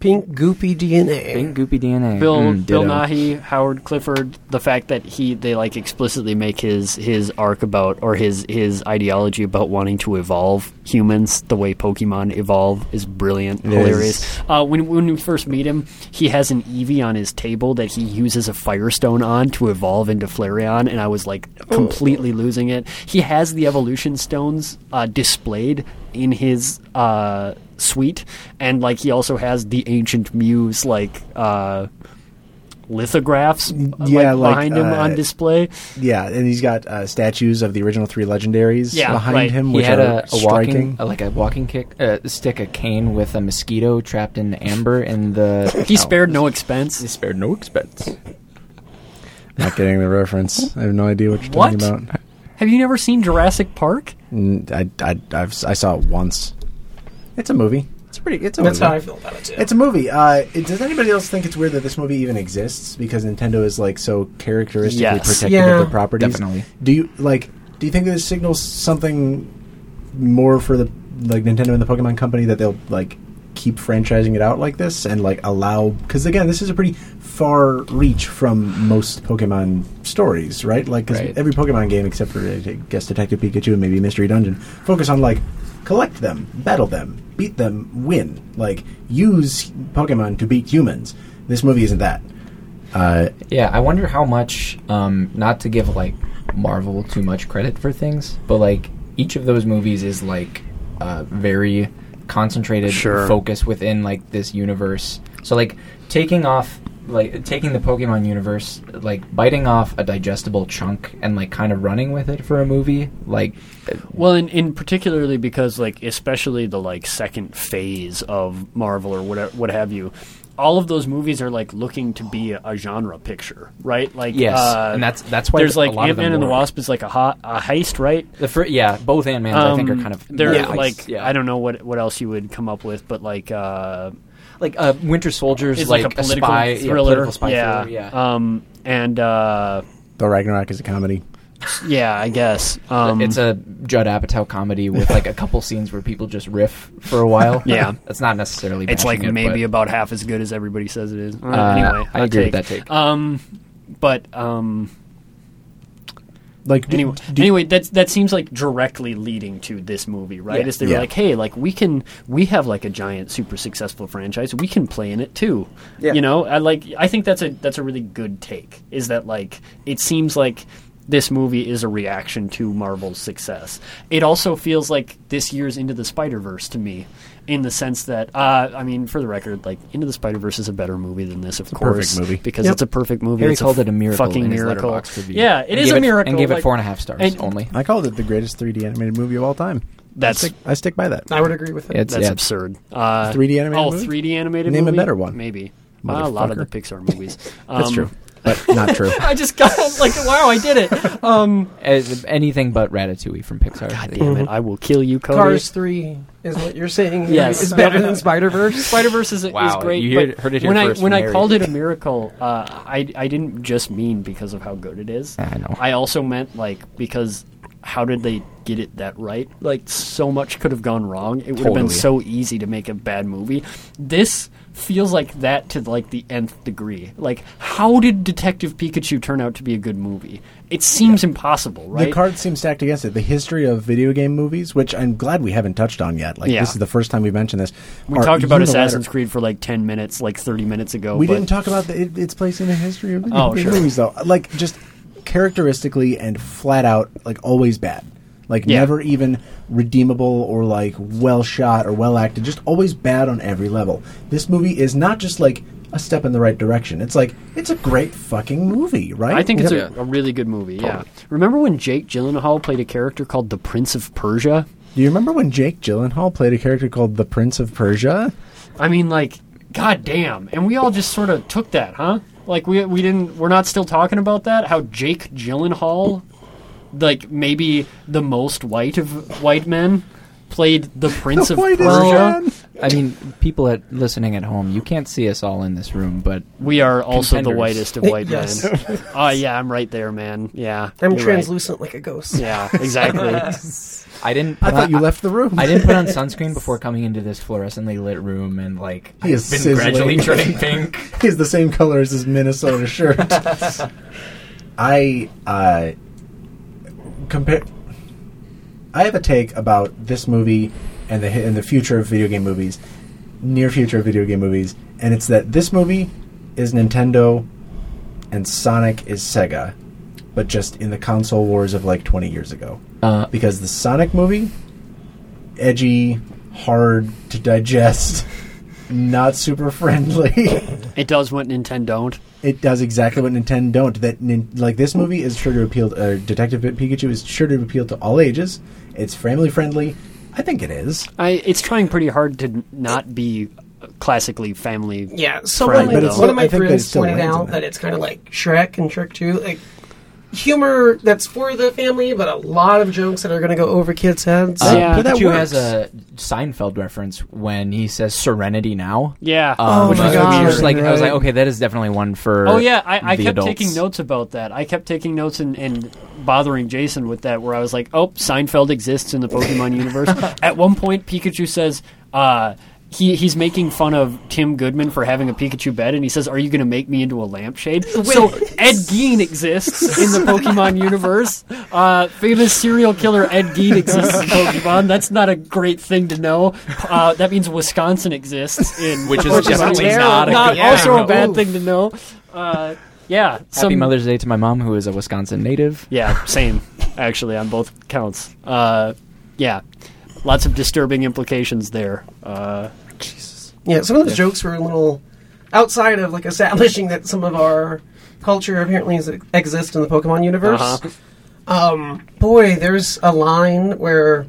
S3: Pink goopy DNA.
S2: Pink goopy DNA.
S4: Bill
S2: Mm,
S4: Bill
S2: Ditto.
S4: Nighy, Howard Clifford, the fact that he they like explicitly make his his arc about or his his ideology about wanting to evolve humans the way Pokemon evolve is brilliant,
S5: It
S4: hilarious.
S5: is.
S4: Uh, when when we first meet him, he has an Eevee on his table that he uses a Firestone on to evolve into Flareon, and I was like completely losing it. He has the evolution stones uh, displayed in his uh, suite, and like he also has the ancient Mews like uh, lithographs
S5: Yeah,
S4: like,
S5: like,
S4: behind him
S5: uh,
S4: on display.
S5: Yeah, and he's got uh, statues of the original three legendaries
S4: Yeah,
S5: behind
S4: right.
S5: him,
S2: He
S5: which
S2: had
S5: are
S2: a, a
S5: striking.
S2: walking, uh, like a walking kick, uh, stick, a cane with a mosquito trapped in amber in the.
S4: He
S2: oh,
S4: spared no expense.
S2: He spared no expense.
S5: Not getting the reference. I have no idea what you're
S4: What?
S5: talking about.
S4: Have you never seen Jurassic Park?
S5: I, I, I've, I saw it once. It's a movie. It's pretty. It's a
S3: That's
S5: movie.
S3: how I feel about it too.
S5: It's a movie. Uh, it- does anybody else think it's weird that this movie even exists? Because Nintendo is like so characteristically
S4: Yes.
S5: protective
S3: Yeah.
S5: of their properties.
S2: Definitely.
S5: Do you like? Do you think this signals something more for the like Nintendo and the Pokemon Company that they'll like keep franchising it out like this and like allow? Because again, this is a pretty far reach from most Pokemon stories, right? Like 'cause
S2: Right.
S5: every Pokemon game except for I guess Detective Pikachu and maybe Mystery Dungeon focus on like collect them, battle them, beat them, win. Like use Pokemon to beat humans. This movie isn't that. Uh,
S2: Yeah, I wonder how much. Um, not to give like Marvel too much credit for things, but like each of those movies is like uh, very concentrated
S4: Sure.
S2: focus within like this universe. So like taking off like taking the Pokemon universe, like biting off a digestible chunk and like kind of running with it for a movie, like uh,
S4: Well, in, in particularly because like especially the like second phase of Marvel or whatever, what have you, all of those movies are like looking to be a, a genre picture, right? Like
S2: Yes,
S4: uh,
S2: and that's- that's why
S4: there's like Ant Man
S2: them
S4: and the. Wasp is like a, hot, a heist, right?
S2: the fir- yeah, both Ant Mans I think are
S4: Um,
S2: kind of
S4: they're
S2: yeah,
S4: like
S2: yeah.
S4: I don't know what what else you would come up with, but like uh,
S2: like uh, Winter Soldiers
S4: is
S2: like,
S4: like, a political
S2: spy yeah,
S4: thriller,
S2: political spy
S4: yeah,
S2: thriller, yeah.
S4: Um, and uh,
S5: Thor Ragnarok is a comedy.
S4: Yeah, I guess um,
S2: it's a Judd Apatow comedy with like a couple scenes where people just riff for a while.
S4: Yeah.
S2: that's not necessarily.
S4: It's like
S2: it,
S4: maybe
S2: but,
S4: about half as good as everybody says it is. Uh,
S2: Uh,
S4: anyway,
S2: I
S4: hot
S2: agree with that take.
S4: Um, but um,
S5: Like d-
S4: anyway,
S5: d-
S4: anyway, that's that seems like directly leading to this movie, right?
S2: Yeah.
S4: Is they're
S5: Yeah.
S4: like, hey, like we can, we have like a giant, super successful franchise, we can play in it too.
S8: Yeah.
S4: You know, I like, I think that's a that's a really good take. Is that like it seems like this movie is a reaction to Marvel's success. It also feels like this year's Into the Spider Verse to me. In the sense that, uh, I mean, for the record, like Into the Spider Verse is a better movie than this, of
S5: a perfect
S4: course,
S5: movie.
S4: because
S3: Yep.
S4: it's a perfect movie.
S2: Harry
S4: it's
S2: called
S4: a
S2: it a miracle
S4: fucking
S2: in his
S4: miracle.
S2: Letterboxd review.
S4: Yeah, it
S2: And
S4: is
S2: gave
S4: a miracle.
S2: and gave it
S4: like-
S2: four and a half stars
S4: and-
S2: only.
S5: I called it the greatest 3D animated movie of all time.
S4: That's
S5: I stick, I stick by that.
S3: I would agree with it.
S2: It's
S4: That's
S2: yeah.
S4: absurd. Uh,
S5: 3D animated
S4: Oh,
S5: movie?
S4: 3D animated
S5: Name a
S4: movie?
S5: better one.
S4: Maybe. Uh, a lot of the Pixar movies.
S5: That's
S4: Um,
S5: true, but not true.
S4: I just got like, wow, I did it. Um,
S2: As- anything but Ratatouille from Pixar.
S4: God damn it, I will kill you, Cody.
S3: Cars three is what you're saying.
S4: Yes.
S3: is better than Spider Verse.
S4: Spider Verse is,
S2: Wow,
S4: is great.
S2: you hear-
S4: but
S2: heard it here
S4: when I when
S2: from
S4: I called it a miracle, uh, I I didn't just mean because of how good it is.
S2: I know.
S4: I also meant like because how did they get it that right? Like so much could have gone wrong. It would have been so easy to make a bad movie. This feels like that to like the nth degree. Like how did Detective Pikachu turn out to be a good movie? It seems impossible, right?
S5: The cards seem stacked against it. The history of video game movies, which I'm glad we haven't touched on yet. Like
S4: Yeah.
S5: this is the first time we've mentioned this.
S4: we talked about Assassin's Creed for like 10 minutes, like 30 minutes ago.
S5: We didn't talk about the, it, its place in the history of video
S4: Oh, sure.
S5: movies, though. Like just characteristically and flat out, like always bad. Like
S4: Yeah.
S5: never even redeemable or like well shot or well acted. Just always bad on every level. This movie is not just like a step in the right direction. It's like it's a great fucking movie, right?
S4: I think it's a, a really good movie. Yeah. Remember when Jake Gyllenhaal played a character called the Prince of Persia?
S5: Do you remember when Jake Gyllenhaal played a character called the Prince of Persia?
S4: I mean, like, god damn! And we all just sort of took that, huh? Like we we didn't. We're not still talking about that. How Jake Gyllenhaal, like maybe the most white of white men, played the Prince of
S5: Whitest
S4: Persia.
S5: man.
S2: I mean, people at listening at home, you can't see us all in this room, but
S4: We are also the whitest of white
S3: Yes.
S4: men. Oh yeah, I'm right there, man. Yeah,
S3: I'm
S4: you're right.
S3: translucent like a ghost.
S4: Yeah, exactly.
S2: I didn't.
S5: I thought
S2: on-
S5: you left the room.
S2: I didn't put on sunscreen before coming into this fluorescently lit room, and like
S5: he
S2: has been
S5: sizzling.
S2: gradually turning pink.
S5: He's the same color as his Minnesota shirt. I uh, compare. I have a take about this movie and the and the future of video game movies, near future of video game movies, and it's that this movie is Nintendo, and Sonic is Sega, but just in the console wars of like twenty years ago.
S2: Uh,
S5: Because the Sonic movie, edgy, hard to digest, not super friendly.
S4: it does what Nintendo don't.
S5: It does exactly what Nintendo don't. That nin- like this movie is sure to appeal. To, uh, Detective Pikachu is sure to appeal to all ages. It's family friendly. I think it is.
S4: I, it's trying pretty hard to not be classically family.
S3: Yeah, someone
S4: Friendly,
S3: like,
S4: but it's
S3: one of my
S5: I think that it
S3: friends pointed out
S5: that.
S3: that it's kind of like Shrek and Shrek 2, like humor that's for the family, but a lot of jokes that are going to go over kids' heads.
S2: uh,
S4: Yeah.
S5: But that
S2: Pikachu has a Seinfeld reference when he says "Serenity now."
S4: Yeah.
S2: Um,
S3: Oh
S2: which
S3: my
S2: was
S3: God.
S2: just like I was like, okay, that is definitely one for.
S4: Oh yeah, I, I
S2: the
S4: kept
S2: adults.
S4: taking notes about that. I kept taking notes and, and bothering Jason with that, where I was like, "Oh, Seinfeld exists in the Pokemon universe." At one point, Pikachu says, uh, he he's making fun of Tim Goodman for having a Pikachu bed, and he says, "Are you going to make me into a lampshade?" so Ed Gein exists in the Pokemon universe. Uh, famous serial killer Ed Gein exists in Pokemon. That's not a great thing to know. Uh, that means Wisconsin exists in
S6: Which is
S4: Pokemon.
S6: definitely
S3: terrible.
S6: not a
S4: Not
S6: good
S4: also a bad
S3: Oof.
S4: thing to know. Uh, yeah,
S6: Happy
S4: some-
S6: Mother's Day to my mom, who is a Wisconsin native.
S4: yeah, same. Actually, on both counts. Uh, yeah, lots of disturbing implications there.
S3: Yeah, some of those jokes were a little outside of like establishing that some of our culture apparently is, exists in the Pokemon universe.
S4: Uh-huh.
S3: Um, boy, there's a line where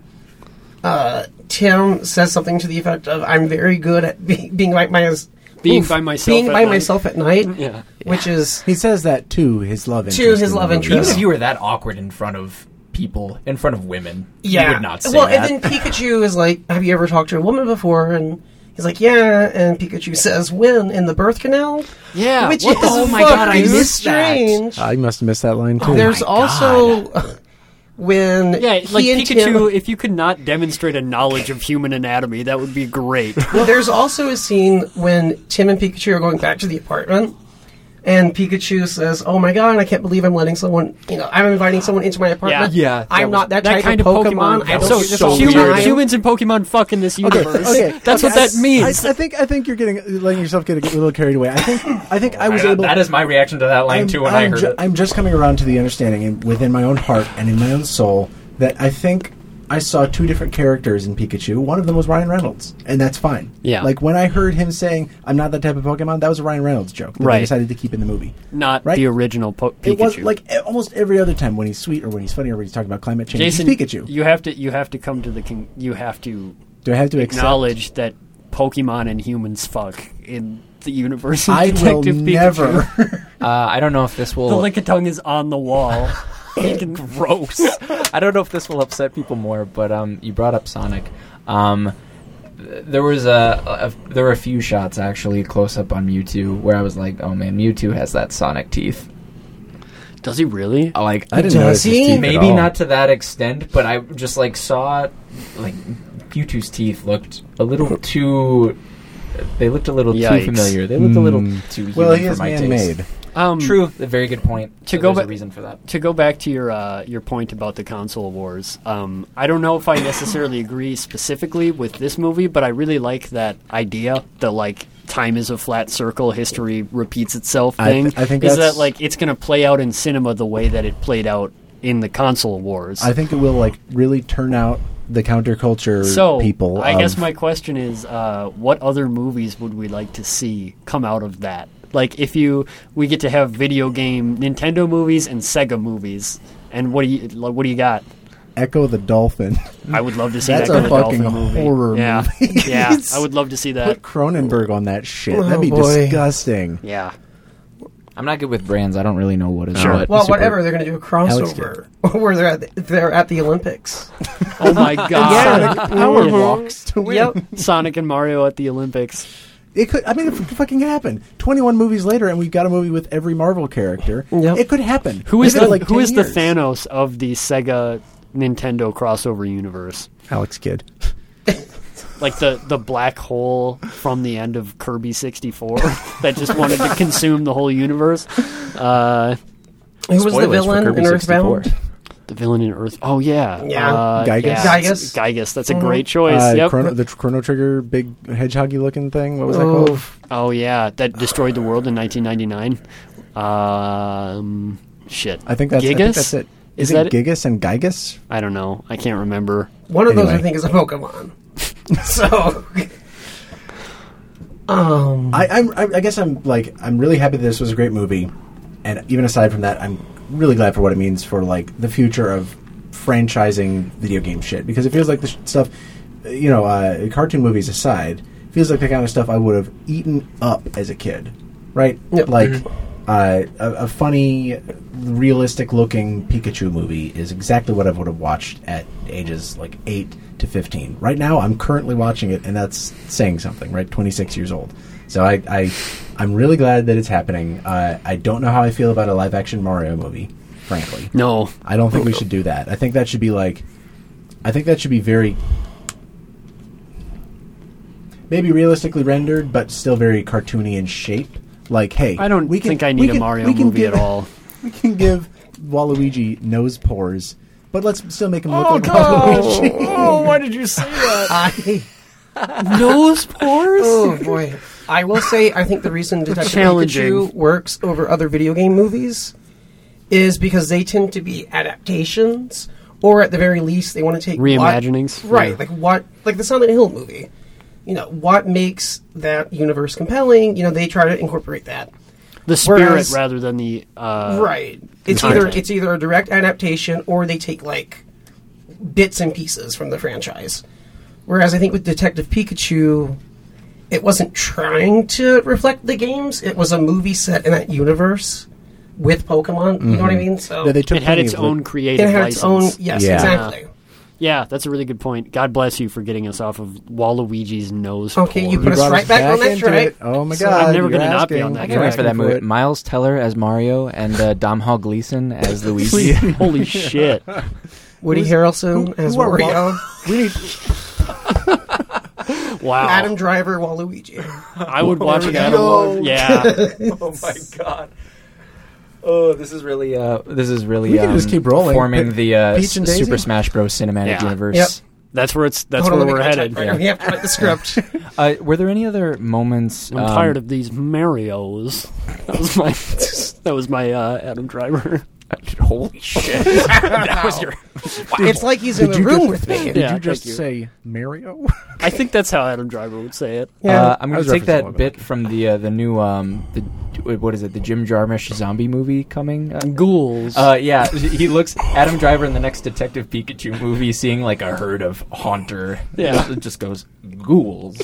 S3: uh, Tim says something to the effect of, "I'm very good at be- being by my
S4: Being by myself
S3: being
S4: at
S3: by
S4: night."
S3: myself at night."
S4: yeah.
S3: which is
S5: He says that to his love interest.
S3: To his
S5: in
S3: love interest.
S2: Even if you were that awkward in front of people, in front of women,
S3: yeah.
S2: you would not say that.
S3: well,
S2: that.
S3: and then Pikachu is like, "Have you ever talked to a woman before?" And he's like, "Yeah." And Pikachu says, "When in the birth canal?"
S4: Yeah.
S3: Which
S4: what
S3: is
S4: the-
S2: oh my God, I
S3: fucking
S2: missed that.
S3: strange.
S5: I must have missed that line too.
S3: There's also when
S4: yeah, like
S3: he and
S4: Pikachu.
S3: Tim,
S4: If you could not demonstrate a knowledge of human anatomy, that would be great.
S3: there's also a scene when Tim and Pikachu are going back to the apartment. And Pikachu says, "Oh my god, I can't believe I'm letting someone, you know, I'm inviting someone into my apartment.
S2: Yeah, that
S3: I'm
S2: was-
S3: not that,
S4: that
S3: type
S4: kind
S3: of Pokemon. I don't
S4: so
S3: do
S2: so
S3: all
S4: human- humans and Pokemon fuck in this universe.
S5: okay. okay.
S4: That's what
S5: okay,
S4: that means.
S5: I, I think I think you're getting letting yourself get a little carried away. I think I think I was
S2: I-
S5: able.
S2: that is my reaction to that line
S5: I'm,
S2: too when i
S5: I'm
S2: heard
S5: ju-
S2: it.
S5: I'm just coming around to the understanding in, within my own heart and in my own soul that I think I saw two different characters in Pikachu. One of them was Ryan Reynolds, and that's fine.
S4: Yeah.
S5: Like when I heard him saying, "I'm not that type of Pokemon," that was a Ryan Reynolds joke that
S4: Right.
S5: they decided to keep in the movie.
S4: not
S5: Right.
S4: the original po- Pikachu.
S5: It was like almost every other time when he's sweet or when he's funny or when he's talking about climate change.
S4: Jason,
S5: he's Pikachu.
S4: you have to you have to come to the con- you have to
S5: Do I have to accept?
S4: acknowledge that Pokemon and humans fuck in the universe.
S5: I will never.
S6: Uh, I don't know if this will.
S4: The
S6: will.
S4: Lickitung is on the wall. Fucking gross.
S6: I don't know if this will upset people more, but um, you brought up Sonic. Um, th- there was a, a there were a few shots actually close up on Mewtwo where I was like, oh man, Mewtwo has that Sonic teeth.
S4: Does he really?
S6: I Like
S5: I didn't
S3: Does
S5: notice his
S3: he?
S5: teeth
S6: maybe not to that extent, but I just like saw like Mewtwo's teeth looked a little too. They looked a little
S4: Yikes.
S6: too familiar. They looked a little
S5: Mm.
S6: too. Human
S5: Well, he
S6: for
S5: is
S6: my taste.
S5: Man-made.
S4: Um,
S6: True, a very good point.
S4: To
S6: So
S4: go
S6: there's
S4: back-
S6: a reason for that.
S4: to go back to your uh, your point about the console wars, um, I don't know if I necessarily agree specifically with this movie, but I really like that idea. The like time is a flat circle, history repeats itself
S5: I
S4: thing.
S5: th- I think
S4: is that like it's going to play out in cinema the way that it played out in the console wars.
S5: I think it will like really turn out the counterculture
S4: so
S5: people.
S4: I guess my question is, uh, what other movies would we like to see come out of that? Like, if you we get to have video game Nintendo movies and Sega movies, and what do you like, what do you got?
S5: Ecco the Dolphin.
S4: I would love to see
S5: That's
S4: that
S5: a
S4: kind
S5: fucking
S4: Dolphin
S5: horror
S4: yeah.
S5: movie.
S4: yeah,
S5: It's-
S4: I would love to see that.
S5: Put Cronenberg on that shit.
S3: Oh,
S5: That'd be
S3: boy.
S5: disgusting.
S4: Yeah,
S6: I'm not good with brands. I don't really know what is
S4: Sure.
S6: what.
S3: Well,
S5: Super-
S3: whatever they're going to do a crossover where they're at the, they're at the Olympics.
S4: oh my god,
S5: Sonic power walks to win.
S3: Yep.
S4: Sonic and Mario at the Olympics.
S5: It could. I mean, it fucking happened. Twenty-one movies later, and we've got a movie with every Marvel character.
S3: Yep.
S5: It could happen.
S4: Who is the
S5: like
S4: who
S5: 10
S4: is the. Thanos of the Sega Nintendo crossover universe?
S5: Alex Kidd.
S4: like the the black hole from the end of Kirby 64 that just wanted to consume the whole universe. Uh,
S3: Who was the
S6: Spoilers for
S3: villain
S6: Kirby
S3: in
S6: 64.
S3: Earthbound?
S4: The villain in Earth. Oh yeah,
S3: Yeah.
S4: Uh,
S5: Giygas?
S4: yeah.
S3: Giygas.
S4: Giygas. That's a
S3: Mhm.
S4: great choice.
S5: Uh,
S4: yep.
S5: Chrono, the Chrono Trigger, big hedgehoggy looking thing. What was that
S3: Oh,
S5: called?
S4: oh yeah, that destroyed the world in 1999. Um, shit.
S5: I think that's. I
S4: Gigas.
S5: think that's it.
S4: Is
S5: Is, it
S4: that it?
S5: Gigas and Giygas?
S4: I don't know. I can't remember.
S3: One of those I think is a Pokemon. so, um,
S5: I, I'm, I, I guess I'm like I'm really happy that this was a great movie, and even aside from that, I'm really glad for what it means for like the future of franchising video game shit because it feels like the sh- stuff, you know, uh, cartoon movies aside, feels like the kind of stuff I would have eaten up as a kid, right?
S3: Yep.
S5: Like uh, a, a funny, realistic looking Pikachu movie is exactly what I would have watched at ages like eight to fifteen. Right now, I'm currently watching it, and that's saying something. Right, twenty six years old. So I, I, I'm really glad that it's happening. Uh, I don't know how I feel about a live action Mario movie, frankly.
S4: No.
S5: I don't think we should do that. I think that should be like, I think that should be very. maybe realistically rendered, but still very cartoony in shape. Like, hey,
S4: I don't
S5: we can,
S4: think I
S5: we
S4: need a Mario movie
S5: give-
S4: at all.
S5: We can give Waluigi nose pores, but let's still make him look
S4: Oh
S5: like
S4: no!
S5: Waluigi.
S4: oh, why did you say that?
S3: I
S4: Nose pores.
S3: oh boy. I will say I think the reason Detective Pikachu works over other video game movies is because they tend to be adaptations, or at the very least, they want to take what-
S4: Reimaginings?
S3: right?
S4: Yeah.
S3: Like what, like the Silent Hill movie. You know what makes that universe compelling? You know they try to incorporate that.
S4: The spirit
S3: Whereas-
S4: rather than the uh,
S3: right. It's
S4: content.
S3: either it's either a direct adaptation or they take like bits and pieces from the franchise. Whereas I think with Detective Pikachu, it wasn't trying to reflect the games. It was a movie set in that universe with Pokemon. You know what I mean? So
S5: Yeah, they took
S4: It had
S5: plenty
S4: its
S5: of
S4: own
S5: li-
S4: creative
S3: it had its own.
S4: license.
S3: Yes,
S5: Yeah.
S3: exactly.
S4: Yeah, that's a really good point. God bless you for getting us off of Waluigi's nose.
S3: Okay, you
S4: pore.
S3: put us
S5: brought
S3: right back on that
S5: into
S3: track.
S5: it. Oh my
S3: So
S5: god!
S4: I'm never
S5: you're
S4: gonna not be
S5: asking.
S4: on that
S2: I can't wait for that
S5: Asking
S2: movie.
S5: it.
S2: Miles Teller as Mario and uh, Domhnall Gleeson as Luigi.
S4: Holy shit!
S3: Woody Harrelson as
S5: who are
S3: Wario.
S5: We need
S4: Wow,
S3: Adam Driver, Waluigi.
S4: I would watch an
S3: Yo.
S4: Adam. Yeah,
S2: oh my god. Oh, this is really uh, this is really
S5: We can
S2: um,
S5: just keep rolling.
S2: forming the uh,
S5: Peach and
S2: S- Super Smash Bros. cinematic
S4: Yeah.
S2: universe.
S3: Yep.
S4: that's where it's. That's
S3: Hold on,
S4: where
S3: let me
S4: we're
S3: get my
S4: headed.
S3: typewriter. We have to write the script.
S2: Uh, were there any other moments?
S4: I'm
S2: um,
S4: tired of these Marios. That was my. that was my uh, Adam Driver.
S2: Holy shit! that was your.
S3: it's like he's in
S5: Did
S3: the room
S5: just-
S3: with me.
S5: Did
S4: Yeah,
S5: you just
S4: thank you.
S5: say Mario?
S4: I think that's how Adam Driver would say it.
S3: Yeah.
S2: Uh, I'm
S5: I
S2: going
S5: was
S2: to take
S5: referencing
S2: that
S5: one,
S2: bit from the uh, the new um the what is it the Jim Jarmusch zombie movie coming. Uh,
S4: Ghouls.
S2: Uh, yeah, he looks Adam Driver in the next Detective Pikachu movie, seeing like a herd of haunter.
S4: Yeah.
S2: it just goes ghouls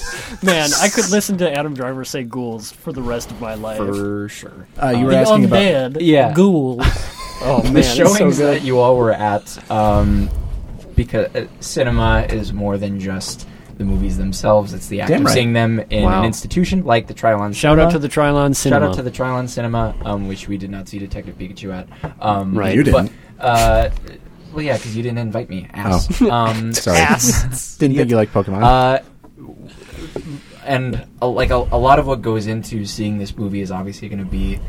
S4: Man, I could listen to Adam Driver say ghouls for the rest of my life.
S2: for sure.
S5: Uh, you were
S4: the
S5: asking about.
S4: undead
S2: Yeah.
S4: ghouls. Oh man,
S2: the
S4: it's so
S2: showings
S4: good.
S2: that you all were at, um, because uh, cinema is more than just the movies themselves. It's the act
S5: Damn
S2: of
S5: right.
S2: seeing them in
S4: Wow.
S2: an institution like the Trylon.
S4: Shout
S2: Cinema.
S4: out to the Trylon Cinema.
S2: Shout out to the Trylon Cinema, um, which we did not see Detective Pikachu at. Um,
S4: Right.
S5: You didn't.
S2: But, uh, well, yeah, because you didn't invite me. Ass. Um,
S5: Sorry,
S4: Ass.
S5: didn't think you liked Pokemon.
S2: uh, and uh, like a, a lot of what goes into seeing this movie is obviously going to be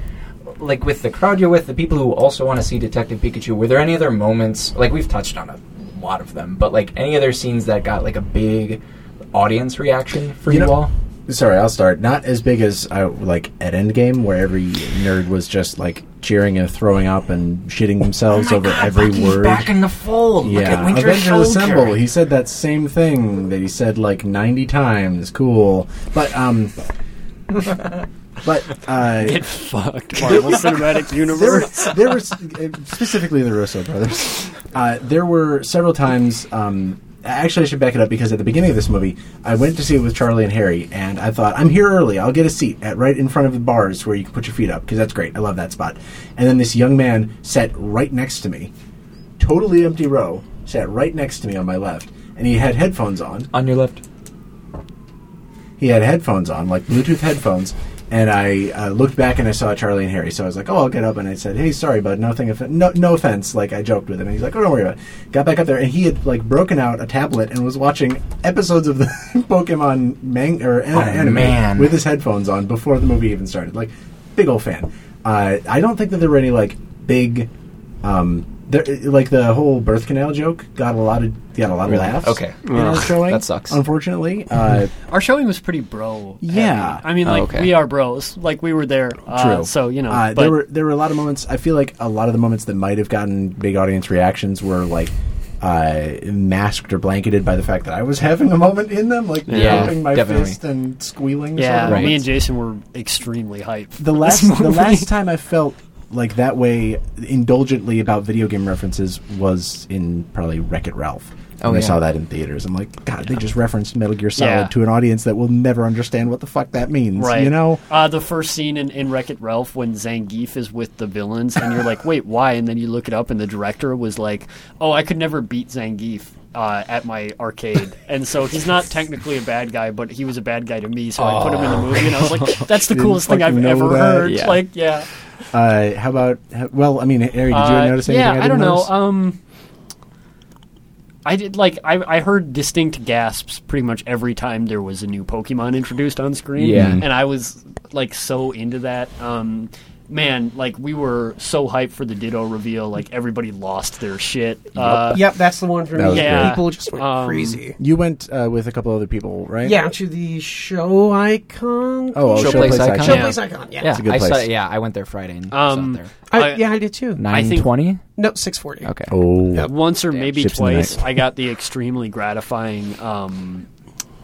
S2: like with the crowd you're with, the people who also want to see Detective Pikachu. Were there any other moments? Like we've touched on a lot of them, but like any other scenes that got like a big audience reaction for
S5: You
S2: you,
S5: know-
S2: all?
S5: Sorry, I'll start. Not as big as I like at Endgame, where every nerd was just like cheering and throwing up and shitting themselves over every
S2: Bucky's
S5: word.
S2: back in the fold.
S5: Yeah, Avengers. Assemble. He said that same thing that he said like ninety times. Cool, but um, but uh,
S4: Get fucked. Marvel Cinematic
S5: there,
S4: Universe.
S5: were- there was specifically the Russo brothers. Uh, there were several times. Um, actually, I should back it up because at the beginning of this movie, I went to see it with Charlie and Harry, and I thought, I'm here early. I'll get a seat at right in front of the bars where you can put your feet up because that's great. I love that spot. And then this young man sat right next to me, totally empty row, sat right next to me on my left, and he had headphones on
S2: on your left.
S5: he had headphones on, like Bluetooth headphones, and I uh, looked back and I saw Charlie and Harry. So I was like, "Oh, I'll get up," and I said, "Hey, sorry, bud, nothing, off- no, no offense." Like I joked with him, and he's like, "Oh, don't worry about it." Got back up there, and he had like broken out a tablet and was watching episodes of the Pokemon mang- or an-
S2: Oh,
S5: anime
S2: man.
S5: with his headphones on before the movie even started. Like, big old fan. Uh, I don't think that there were any like big. Um, there, like the whole birth canal joke got a lot of got a lot of
S2: Really?
S5: laughs.
S2: Okay.
S5: in our showing.
S2: that sucks.
S5: Unfortunately, uh,
S4: Our showing was pretty bro.
S5: Yeah.
S4: heavy. I mean,
S2: Oh,
S4: like
S2: okay.
S4: we are bros. Like we were there. Uh,
S5: True.
S4: So you know,
S5: uh,
S4: but
S5: there were there were a lot of moments. I feel like a lot of the moments that might have gotten big audience reactions were like uh, masked or blanketed by the fact that I was having a moment in them, like
S2: Yeah,
S5: pumping my
S2: definitely.
S5: fist and squealing.
S4: yeah,
S5: sort of
S2: Right.
S4: me and Jason were extremely hyped.
S5: The last the last time I felt like that way indulgently about video game references was in probably Wreck It Ralph.
S2: Oh,
S5: when I saw that in theaters, I'm like, God, they just referenced Metal Gear Solid
S4: Yeah.
S5: to an audience that will never understand what the fuck that means.
S4: Right.
S5: You know?
S4: uh, the first scene in, in Wreck It Ralph when Zangief is with the villains, and you're like, wait, why? And then you look it up, and the director was like, oh, I could never beat Zangief. Uh, at my arcade, and so he's not technically a bad guy, but he was a bad guy to me. So I put him in the movie, and I was like, "That's the coolest thing I've ever
S5: that.
S4: heard."
S2: Yeah.
S4: Like, yeah,
S5: Uh, how about? Well, I mean, Harry, did you
S4: Uh,
S5: notice anything?
S4: yeah,
S5: I,
S4: I, don't know. Um, I did like I, I heard distinct gasps pretty much every time there was a new Pokemon introduced on screen.
S2: Yeah.
S4: and I was like so into that. Um, man, like we were so hyped for the Ditto reveal. Like everybody lost their shit. Uh,
S3: yep, that's the one for me.
S4: Yeah. great.
S3: People just went
S4: Um,
S3: crazy.
S5: You went uh, with a couple other people, right?
S3: Yeah, to the show icon.
S5: Oh, oh,
S2: Showplace
S5: Showplace
S2: Icon?
S5: Icon.
S3: Showplace icon. Yeah.
S2: Yeah,
S5: a good
S2: I saw.
S5: place.
S2: Yeah, I went there Friday and
S4: Um,
S2: saw it there.
S3: I,
S4: I-
S3: yeah, I did too.
S4: I
S2: Nine
S4: think-
S2: twenty.
S3: No, six forty.
S2: Okay.
S5: Oh,
S4: once or maybe
S5: Ships
S4: twice. I got the extremely gratifying. Um,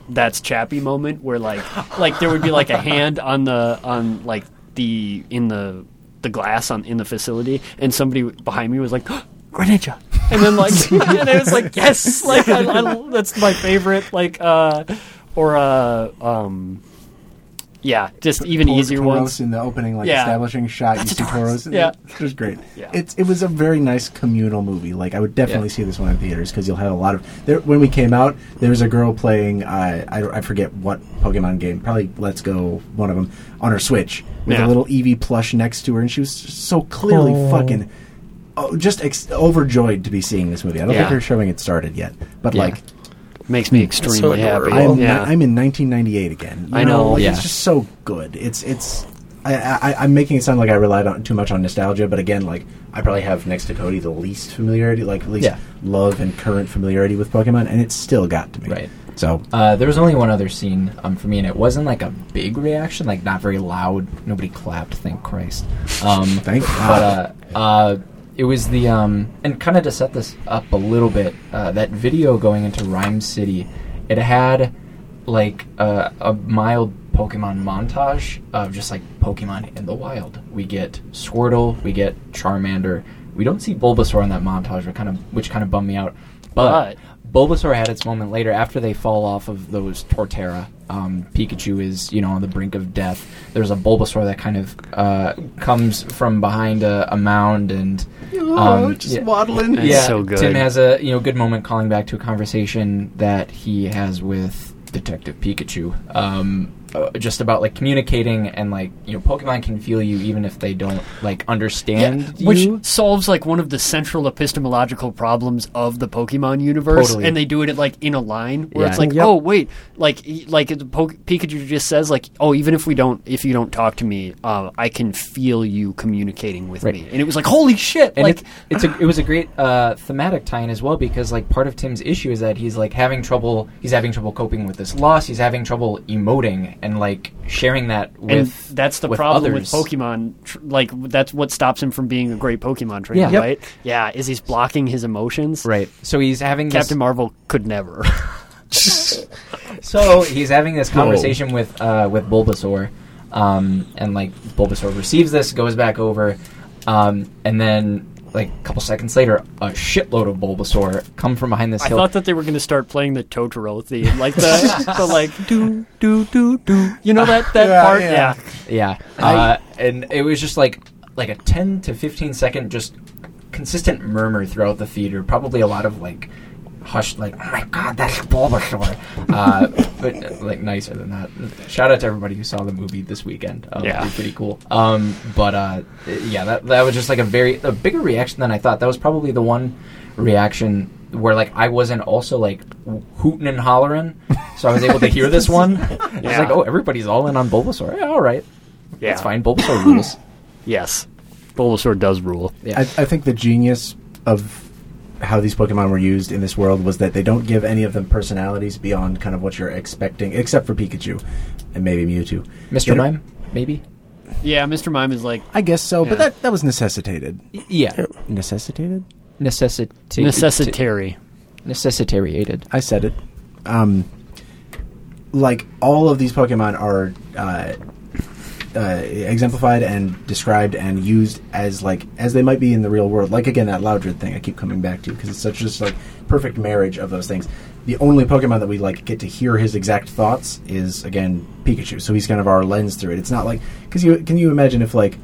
S4: that's Chappie moment where like like there would be like a hand on the on like the in the the glass on in the facility, and somebody behind me was like. Greninja, and then like, and it was like, yes, like I, I, that's my favorite, like, uh, or uh, um, yeah, just even
S5: Tor-
S4: easier
S5: Tauros
S4: ones.
S5: in the opening, like
S4: Yeah.
S5: establishing shot.
S4: That's
S5: you see
S4: a Tauros.
S5: Tauros.
S4: Yeah.
S5: it was great.
S4: Yeah.
S5: It's it was a very nice communal movie. Like I would definitely
S2: Yeah.
S5: see this one in theaters because you'll have a lot of. There, when we came out, there was a girl playing. Uh, I I forget what Pokemon game. Probably Let's Go, one of them on her Switch with
S4: Yeah.
S5: a little Eevee plush next to her, and she was so clearly
S3: Oh.
S5: fucking. Oh, just ex- overjoyed to be seeing this movie. I don't
S4: Yeah.
S5: think they're showing it started yet, but
S2: Yeah.
S5: like
S4: Makes me extremely happy.
S5: I'm,
S4: yeah.
S5: I'm in 1998 again. You
S4: I know,
S5: like,
S2: yeah.
S5: It's just so good. It's it's. I, I, I'm making it sound like I relied on too much on nostalgia, but again, like I probably have next to Cody the least familiarity, like at least
S2: Yeah.
S5: love and current familiarity with Pokemon, and it still got to me.
S2: Right.
S5: So
S2: Uh, there was only one other scene um, for me, and it wasn't like a big reaction, like not very loud. Nobody clapped, thank Christ. Um,
S5: Thank
S2: But
S5: God.
S2: uh, uh, it was the um, and kind of to set this up a little bit. Uh, that video going into Rhyme City, it had like uh, a mild Pokemon montage of just like Pokemon in the wild. We get Squirtle, we get Charmander. We don't see Bulbasaur in that montage, which kind of which kind of bummed me out. But Bulbasaur had its moment later after they fall off of those Torterra. Um, Pikachu is, you know, on the brink of death. There's a Bulbasaur that kind of uh, comes from behind a, a mound and
S5: oh,
S2: um,
S5: just
S2: yeah.
S5: waddling.
S4: That's
S2: yeah,
S4: so good.
S2: Tim has a you know good moment calling back to a conversation that he has with Detective Pikachu, um, just about like communicating and like you know Pokemon can feel you even if they don't like understand
S4: which
S2: you.
S4: solves like one of the central epistemological problems of the Pokemon universe,
S2: Totally.
S4: and they do it like in a line where
S2: Yeah.
S4: it's like,
S3: Yep.
S4: oh wait, like like the po- Pikachu just says like, oh even if we don't, if you don't talk to me, uh, I can feel you communicating with
S2: Right.
S4: me, and it was like, holy shit,
S2: and
S4: like
S2: it's, it's a, it was a great uh, thematic tie-in as well because like part of Tim's issue is that he's like having trouble he's having trouble coping with this loss he's having trouble emoting and like sharing that
S4: and
S2: with
S4: that's the
S2: with
S4: problem
S2: others.
S4: with Pokemon. Tr- like that's what stops him from being a great Pokemon trainer,
S2: Yeah. Yep.
S4: right? Yeah, is he's blocking his emotions.
S2: right so he's having this,
S4: Captain Marvel could never.
S2: So he's having this conversation with uh, with Bulbasaur, um, and like Bulbasaur receives this, goes back over, um, and then like a couple seconds later, a shitload of Bulbasaur come from behind this
S4: I
S2: hill.
S4: thought that they were going to start playing the Totoro theme, like the, the like do do do do. You know that that
S5: Yeah,
S4: part?
S5: yeah.
S4: Yeah.
S2: yeah, uh, and it was just like like a ten to fifteen second just consistent murmur throughout the theater. Probably a lot of like hushed like oh my god that's Bulbasaur, uh, but like nicer than that. Shout out to everybody who saw the movie this weekend. Um,
S4: Yeah.
S2: pretty cool. Um, but uh, yeah, that that was just like a very a bigger reaction than I thought. That was probably the one reaction where like I wasn't also like hooting and hollering, so I was able to hear this one. I was like, oh, everybody's all in on Bulbasaur. Yeah, all right,
S4: Yeah.
S2: that's fine. Bulbasaur rules.
S4: Yes. Bulbasaur does rule.
S2: Yeah,
S5: I, I think the genius of how these Pokemon were used in this world was that they don't give any of them personalities beyond kind of what you're expecting, except for Pikachu and maybe Mewtwo.
S2: Mr.
S5: You
S2: Mime, maybe.
S4: Yeah, Mr. Mime is like
S5: I guess so,
S4: Yeah.
S5: but that that was necessitated.
S2: Yeah,
S5: Necessitated?
S2: necessity
S4: necessitary.
S2: necessitariated.
S5: I said it. Um, like all of these Pokemon are uh, uh, exemplified and described and used as like as they might be in the real world. Like again, that Loudred thing I keep coming back to because it's such just like perfect marriage of those things. The only Pokemon that we like get to hear his exact thoughts is again Pikachu. So he's kind of our lens through it. It's not like because you can you imagine if like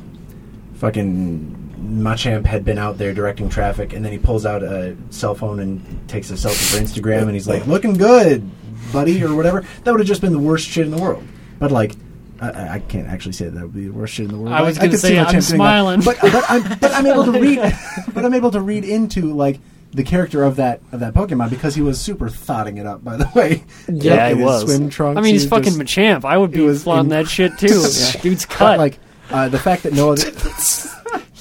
S5: fucking Machamp had been out there directing traffic, and then he pulls out a cell phone and takes a selfie for Instagram, and he's like, "Looking good, buddy," or whatever. That would have just been the worst shit in the world. But like, I- I, I can't actually say that, that would be the worst shit in the world.
S4: I was gonna
S5: could
S4: say,
S5: see
S4: I'm
S5: Machamp doing that.
S4: smiling.
S5: but but I'm but I'm able to read, but I'm able to read into like the character of that of that Pokemon because he was super thotting it up. By the way,
S4: Yeah,
S5: In
S4: it
S5: his
S4: was.
S5: swim trunks.
S4: I mean, he's
S5: he
S4: fucking
S5: just-
S4: Machamp. I would be
S5: was
S4: flaunting
S5: in-
S4: that shit too. Dude's
S5: But,
S4: cut.
S5: like uh, the fact that no other.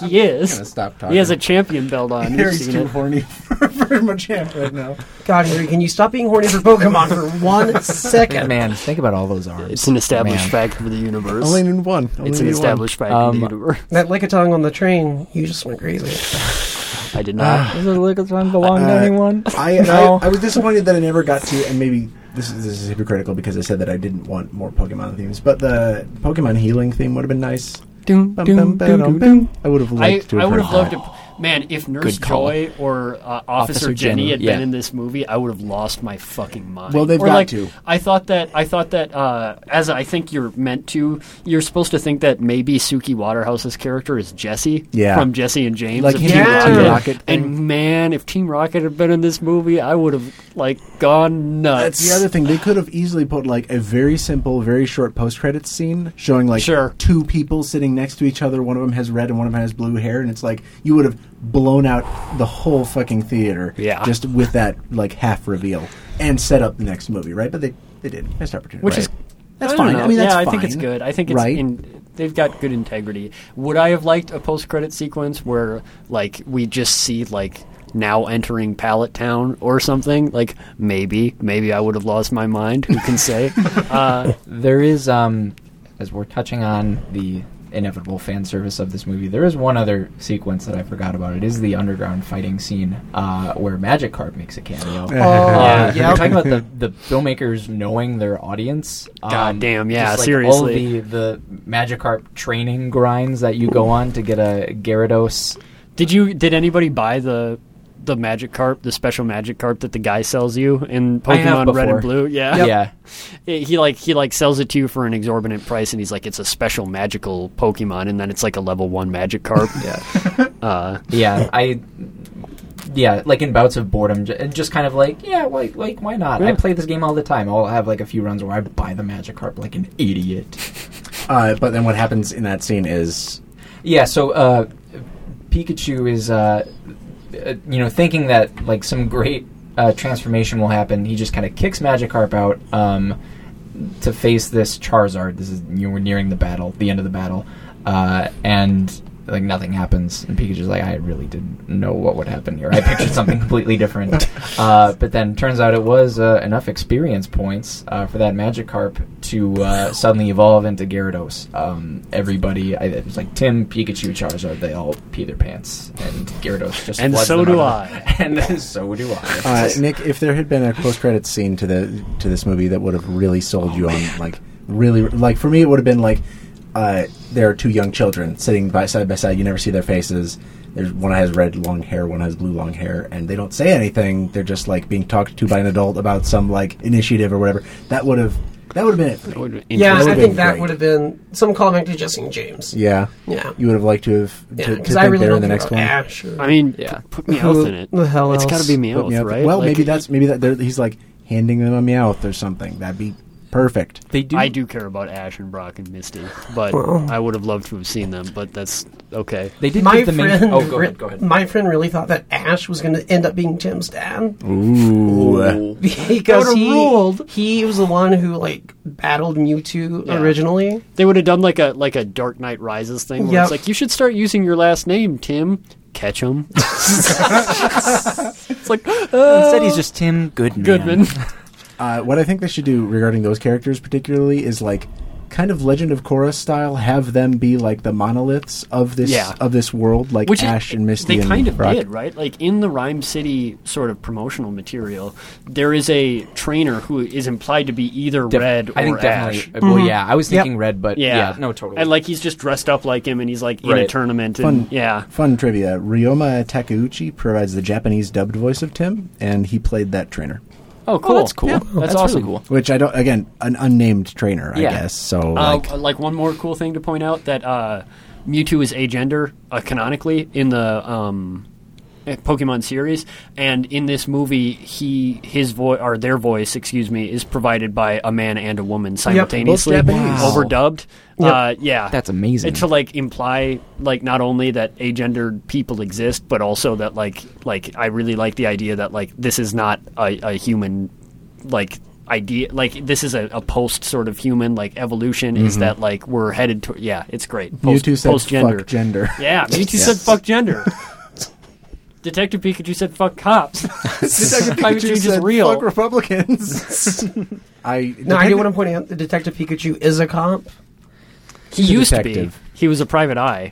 S4: he is.
S5: gonna stop talking.
S4: He has a champion belt on. You've
S5: Harry's
S4: seen
S5: too
S4: it.
S5: horny for, for Machamp right now.
S3: God, Harry, can you stop being horny for Pokemon for one second?
S2: Man, think about all those arms.
S4: It's an established
S2: Man.
S4: fact for the universe.
S5: Only in one. Only
S4: it's an
S5: need one.
S4: established fact
S2: Um,
S4: in the universe.
S3: That Lickitung on the train, you just went crazy.
S4: I did not.
S2: Does a Lickitung belong
S5: Uh,
S2: to anyone?
S5: I,
S2: No.
S5: I I was disappointed that I never got to, and maybe this is this is hypocritical because I said that I didn't want more Pokemon themes, but the Pokemon healing theme would have been nice.
S4: Doom,
S5: Bum,
S4: doom,
S5: bum,
S4: doom,
S5: ba-dum,
S4: doom, doom.
S5: I would have
S4: I,
S5: liked to.
S4: I
S5: have
S4: would have loved
S5: that.
S4: it. Man, if Nurse. Joy or uh, Officer,
S2: Officer
S4: Jenny,
S2: Jenny,
S4: had
S2: yeah.
S4: been in this movie, I would have lost my fucking mind.
S5: Well, they've
S4: or
S5: got
S4: like,
S5: to.
S4: I thought that. I thought that. Uh, as I think you're meant to, you're supposed to think that maybe Suki Waterhouse's character is Jessie
S5: Yeah.
S4: from Jessie and James,
S5: Like
S4: Team
S3: Yeah.
S4: Rocket.
S5: Team Rocket thing.
S4: And man, if Team Rocket had been in this movie, I would have like gone nuts.
S5: That's the other thing. They could have easily put like a very simple, very short post credits scene showing like
S4: Sure.
S5: two people sitting next to each other. One of them has red and one of them has blue hair, and it's like you would have blown out the whole fucking theater.
S4: Yeah.
S5: just with that like half reveal and set up the next movie, right? But they they did missed opportunity,
S4: Which
S5: right?
S4: is
S5: that's
S4: I
S5: fine.
S4: know.
S5: I mean, that's
S4: yeah, I think it's good. I think it's
S5: right.
S4: in, they've got good integrity. Would I have liked a post-credit sequence where like we just see like now entering Pallet Town or something? Like maybe, maybe I would have lost my mind. Who can say? uh,
S2: There is, um, as we're touching on the inevitable fan service of this movie, there is one other sequence that I forgot about. It is the underground fighting scene uh, where Magikarp makes a cameo.
S3: Oh,
S2: Uh,
S3: yeah.
S2: We're talking about the, the filmmakers knowing their audience. Um,
S4: God damn, yeah,
S2: just like
S4: seriously.
S2: All the, the Magikarp training grinds that you go on to get a Gyarados.
S4: did you? Did anybody buy the? The Magikarp, the special Magikarp that the guy sells you in Pokemon Red and Blue, yeah,
S2: Yeah.
S4: It- he like he like sells it to you for an exorbitant price, and he's like, it's a special magical Pokemon, and then it's like a level one Magikarp.
S2: Yeah.
S4: uh,
S2: yeah, I. Yeah, like in bouts of boredom, and just kind of like, yeah, like, like why not? I play this game all the time. I'll have like a few runs where I buy the Magikarp like an idiot.
S5: Uh, but then what happens in that scene is
S2: Yeah, so uh, Pikachu is, uh, uh, you know, thinking that like some great uh, transformation will happen. He just kind of kicks Magikarp out um, to face this Charizard. This is you know, we're nearing the battle, the end of the battle, uh, and like nothing happens. And Pikachu's like, I really didn't know what would happen here. I pictured something completely different. Uh, but then turns out it was uh, enough experience points uh, for that Magikarp to uh, suddenly evolve into Gyarados. Um, everybody, I, it was like Tim, Pikachu, Charizard, they all pee their pants, and Gyarados just
S4: And so do I.
S2: and so do I.
S5: Uh, Nick, if there had been a post credit scene to the to this movie that would have really sold you on, like, really, like for me, it would have been like, uh, there are two young children sitting by side by side. You never see their faces. There's one has red long hair, one has blue long hair, and they don't say anything. They're just like being talked to by an adult about some like initiative or whatever. That would have that would have been it.
S3: Yeah, I think that would have been some callback to Jessie and James.
S5: Yeah,
S3: Yeah.
S5: You would have liked to have
S3: Yeah,
S5: to, to
S3: because
S5: think
S3: I really
S5: they're in the
S3: think
S5: next
S3: about
S5: one.
S3: Ash or-
S4: I mean,
S2: Yeah.
S4: p- put Meowth in it.
S3: The hell
S4: It's
S3: else?
S4: got to be
S5: Put
S4: Meowth,
S5: Meowth-
S4: right?
S5: Well,
S4: Like,
S5: maybe that's maybe that he's like handing them a Meowth or something. That'd be perfect.
S2: They do.
S4: I do care about Ash and Brock and Misty, but
S3: Well.
S4: I would have loved to have seen them. But that's okay.
S2: They did
S3: My
S2: give the main.
S3: friend,
S2: oh, go
S3: re-
S2: ahead. Go ahead.
S3: my friend really thought that Ash was going to end up being Tim's dad
S5: Ooh.
S3: because
S4: would've
S3: he
S4: ruled.
S3: he was the one who like battled Mewtwo
S4: Yeah.
S3: originally.
S4: They would have done like a like a Dark Knight Rises thing where
S3: Yep.
S4: it's like you should start using your last name, Tim. Catch him. it's like
S2: Instead, he's uh, just Tim Goodman.
S4: Goodman.
S5: Uh, what I think they should do regarding those characters, particularly, is like kind of Legend of Korra style. Have them be like the monoliths of this
S4: Yeah.
S5: of this world, like
S4: Which
S5: Ash
S4: is,
S5: and Misty.
S4: they
S5: and
S4: kind of
S5: Brock.
S4: did, right? Like in the Rhyme City sort of promotional material, there is a trainer who is implied to be either
S2: Def-
S4: red or
S2: I think
S4: Ash.
S2: definitely. Well, yeah, I was
S3: Yep.
S2: thinking red, but
S4: Yeah.
S2: yeah, no, totally.
S4: And like he's just dressed up like him, and he's like in a tournament. And
S5: Fun,
S4: yeah,
S5: fun trivia. Ryoma Takeuchi provides the Japanese dubbed voice of Tim, and he played that trainer.
S4: Oh, cool.
S2: that's cool.
S4: Yeah,
S2: That's
S4: that's,
S2: really
S4: awesome.
S2: cool.
S5: Which I don't. Again, an unnamed trainer, I
S2: Yeah.
S5: guess. So
S4: Uh,
S5: like,
S4: like, one more cool thing to point out that uh, Mewtwo is agender uh, canonically in the um, Pokemon series, and in this movie, he his voice or their voice, excuse me, is provided by a man and a woman simultaneously,
S5: Japanese.
S2: Wow.
S4: overdubbed.
S3: Yep.
S4: Uh, yeah,
S2: That's amazing.
S4: And to like imply like not only that agendered people exist, but also that like like I really like the idea that like this is not a, a human like idea like this is a, a post sort of human like evolution is that like we're headed to yeah it's great post,
S5: Mewtwo said
S4: post gender
S5: fuck gender.
S4: yeah Mewtwo said fuck gender Detective Pikachu said fuck cops
S5: Detective
S4: Climate
S5: Pikachu
S4: change is
S5: said,
S4: real.
S5: Fuck Republicans. I
S3: No, I do want to point out that Detective Pikachu is a cop.
S4: he
S5: He's a
S4: used to be he was a private eye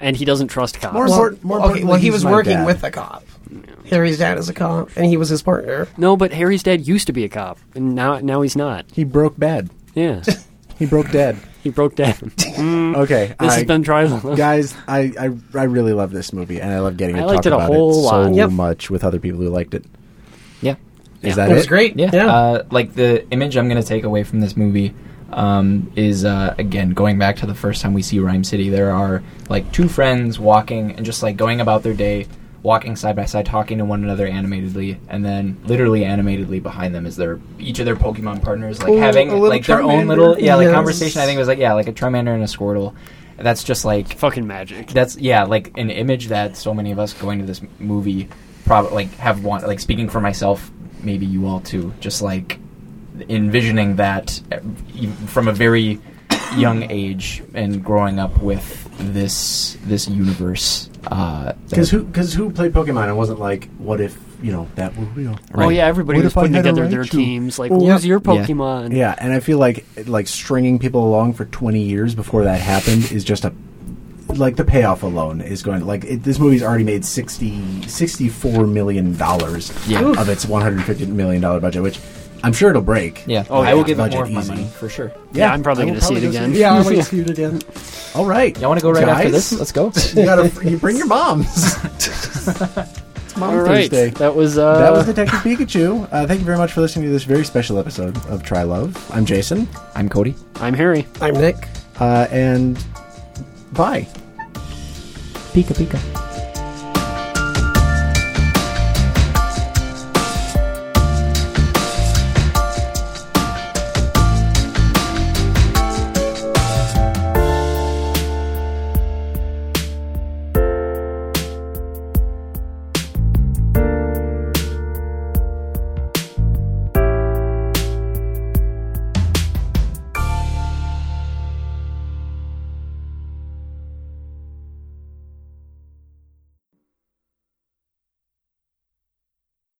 S4: and he doesn't trust cops
S5: More
S3: Well,
S5: important- more
S3: okay,
S5: importantly,
S3: well, he
S5: he's
S3: was
S5: my
S3: working
S5: dad.
S3: with a cop. Harry's dad is a cop, and he was his partner.
S4: no but Harry's dad used to be a cop and now now he's not
S5: He broke bad.
S4: yeah
S5: He broke dead.
S4: He broke down
S5: Okay,
S4: this
S5: I-
S4: has been trial
S5: guys. I, I I really love this movie, and I love getting to
S4: I
S5: talk
S4: liked it a
S5: about
S4: whole
S5: it so
S4: lot.
S3: Yep.
S5: much with other people who liked it.
S2: yeah.
S5: Is
S4: Yeah.
S5: that
S3: It
S5: it?
S3: was great.
S2: Yeah.
S3: Yeah.
S2: Uh, like the image I'm going to take away from this movie um, is uh, again going back to the first time we see Rhyme City. There are like two friends walking and just like going about their day, walking side by side, talking to one another animatedly, and then literally animatedly behind them is their each of their Pokemon partners like
S5: Ooh,
S2: having
S5: a little
S2: like their own little yeah like
S3: Yes.
S2: conversation. I think it was like yeah like a Charmander and a Squirtle. That's just like
S4: fucking magic
S2: that's yeah like an image that so many of us going to this movie probably like have want like speaking for myself maybe you all too just like envisioning that uh, e- from a very young age and growing up with this this universe Uh,
S5: because
S2: that-
S5: who because who played Pokemon and wasn't like, what if you know that were real?
S4: Oh
S2: Right.
S4: yeah, everybody
S5: What
S4: was putting together their teams. Like,
S5: Well,
S4: who's your
S2: yeah.
S4: Pokemon?
S5: Yeah, and I feel like like stringing people along for twenty years before that happened is just a like the payoff alone is going like it, this movie's already made 60 64 million dollars
S2: Yeah.
S5: of its 150 million dollar budget which i'm sure it'll break
S2: yeah
S4: Oh,
S2: i will give it
S5: Budget
S2: more of my money for sure
S4: Yeah, I'm probably
S5: I will
S4: gonna see it
S5: go
S4: again.
S5: it.
S3: yeah, I want to see it again.
S5: all right
S2: y'all want to go right after
S5: Guys?
S2: this let's go
S5: you gotta you bring your moms it's mom
S4: All right,
S5: thursday
S4: that was uh,
S5: that was Detective Pikachu. Uh, thank you very much for listening to this very special episode of Try Love. I'm Jason,
S2: i'm cody
S4: I'm Harry.
S3: I'm Nick.
S5: uh, and bye.
S2: pika pika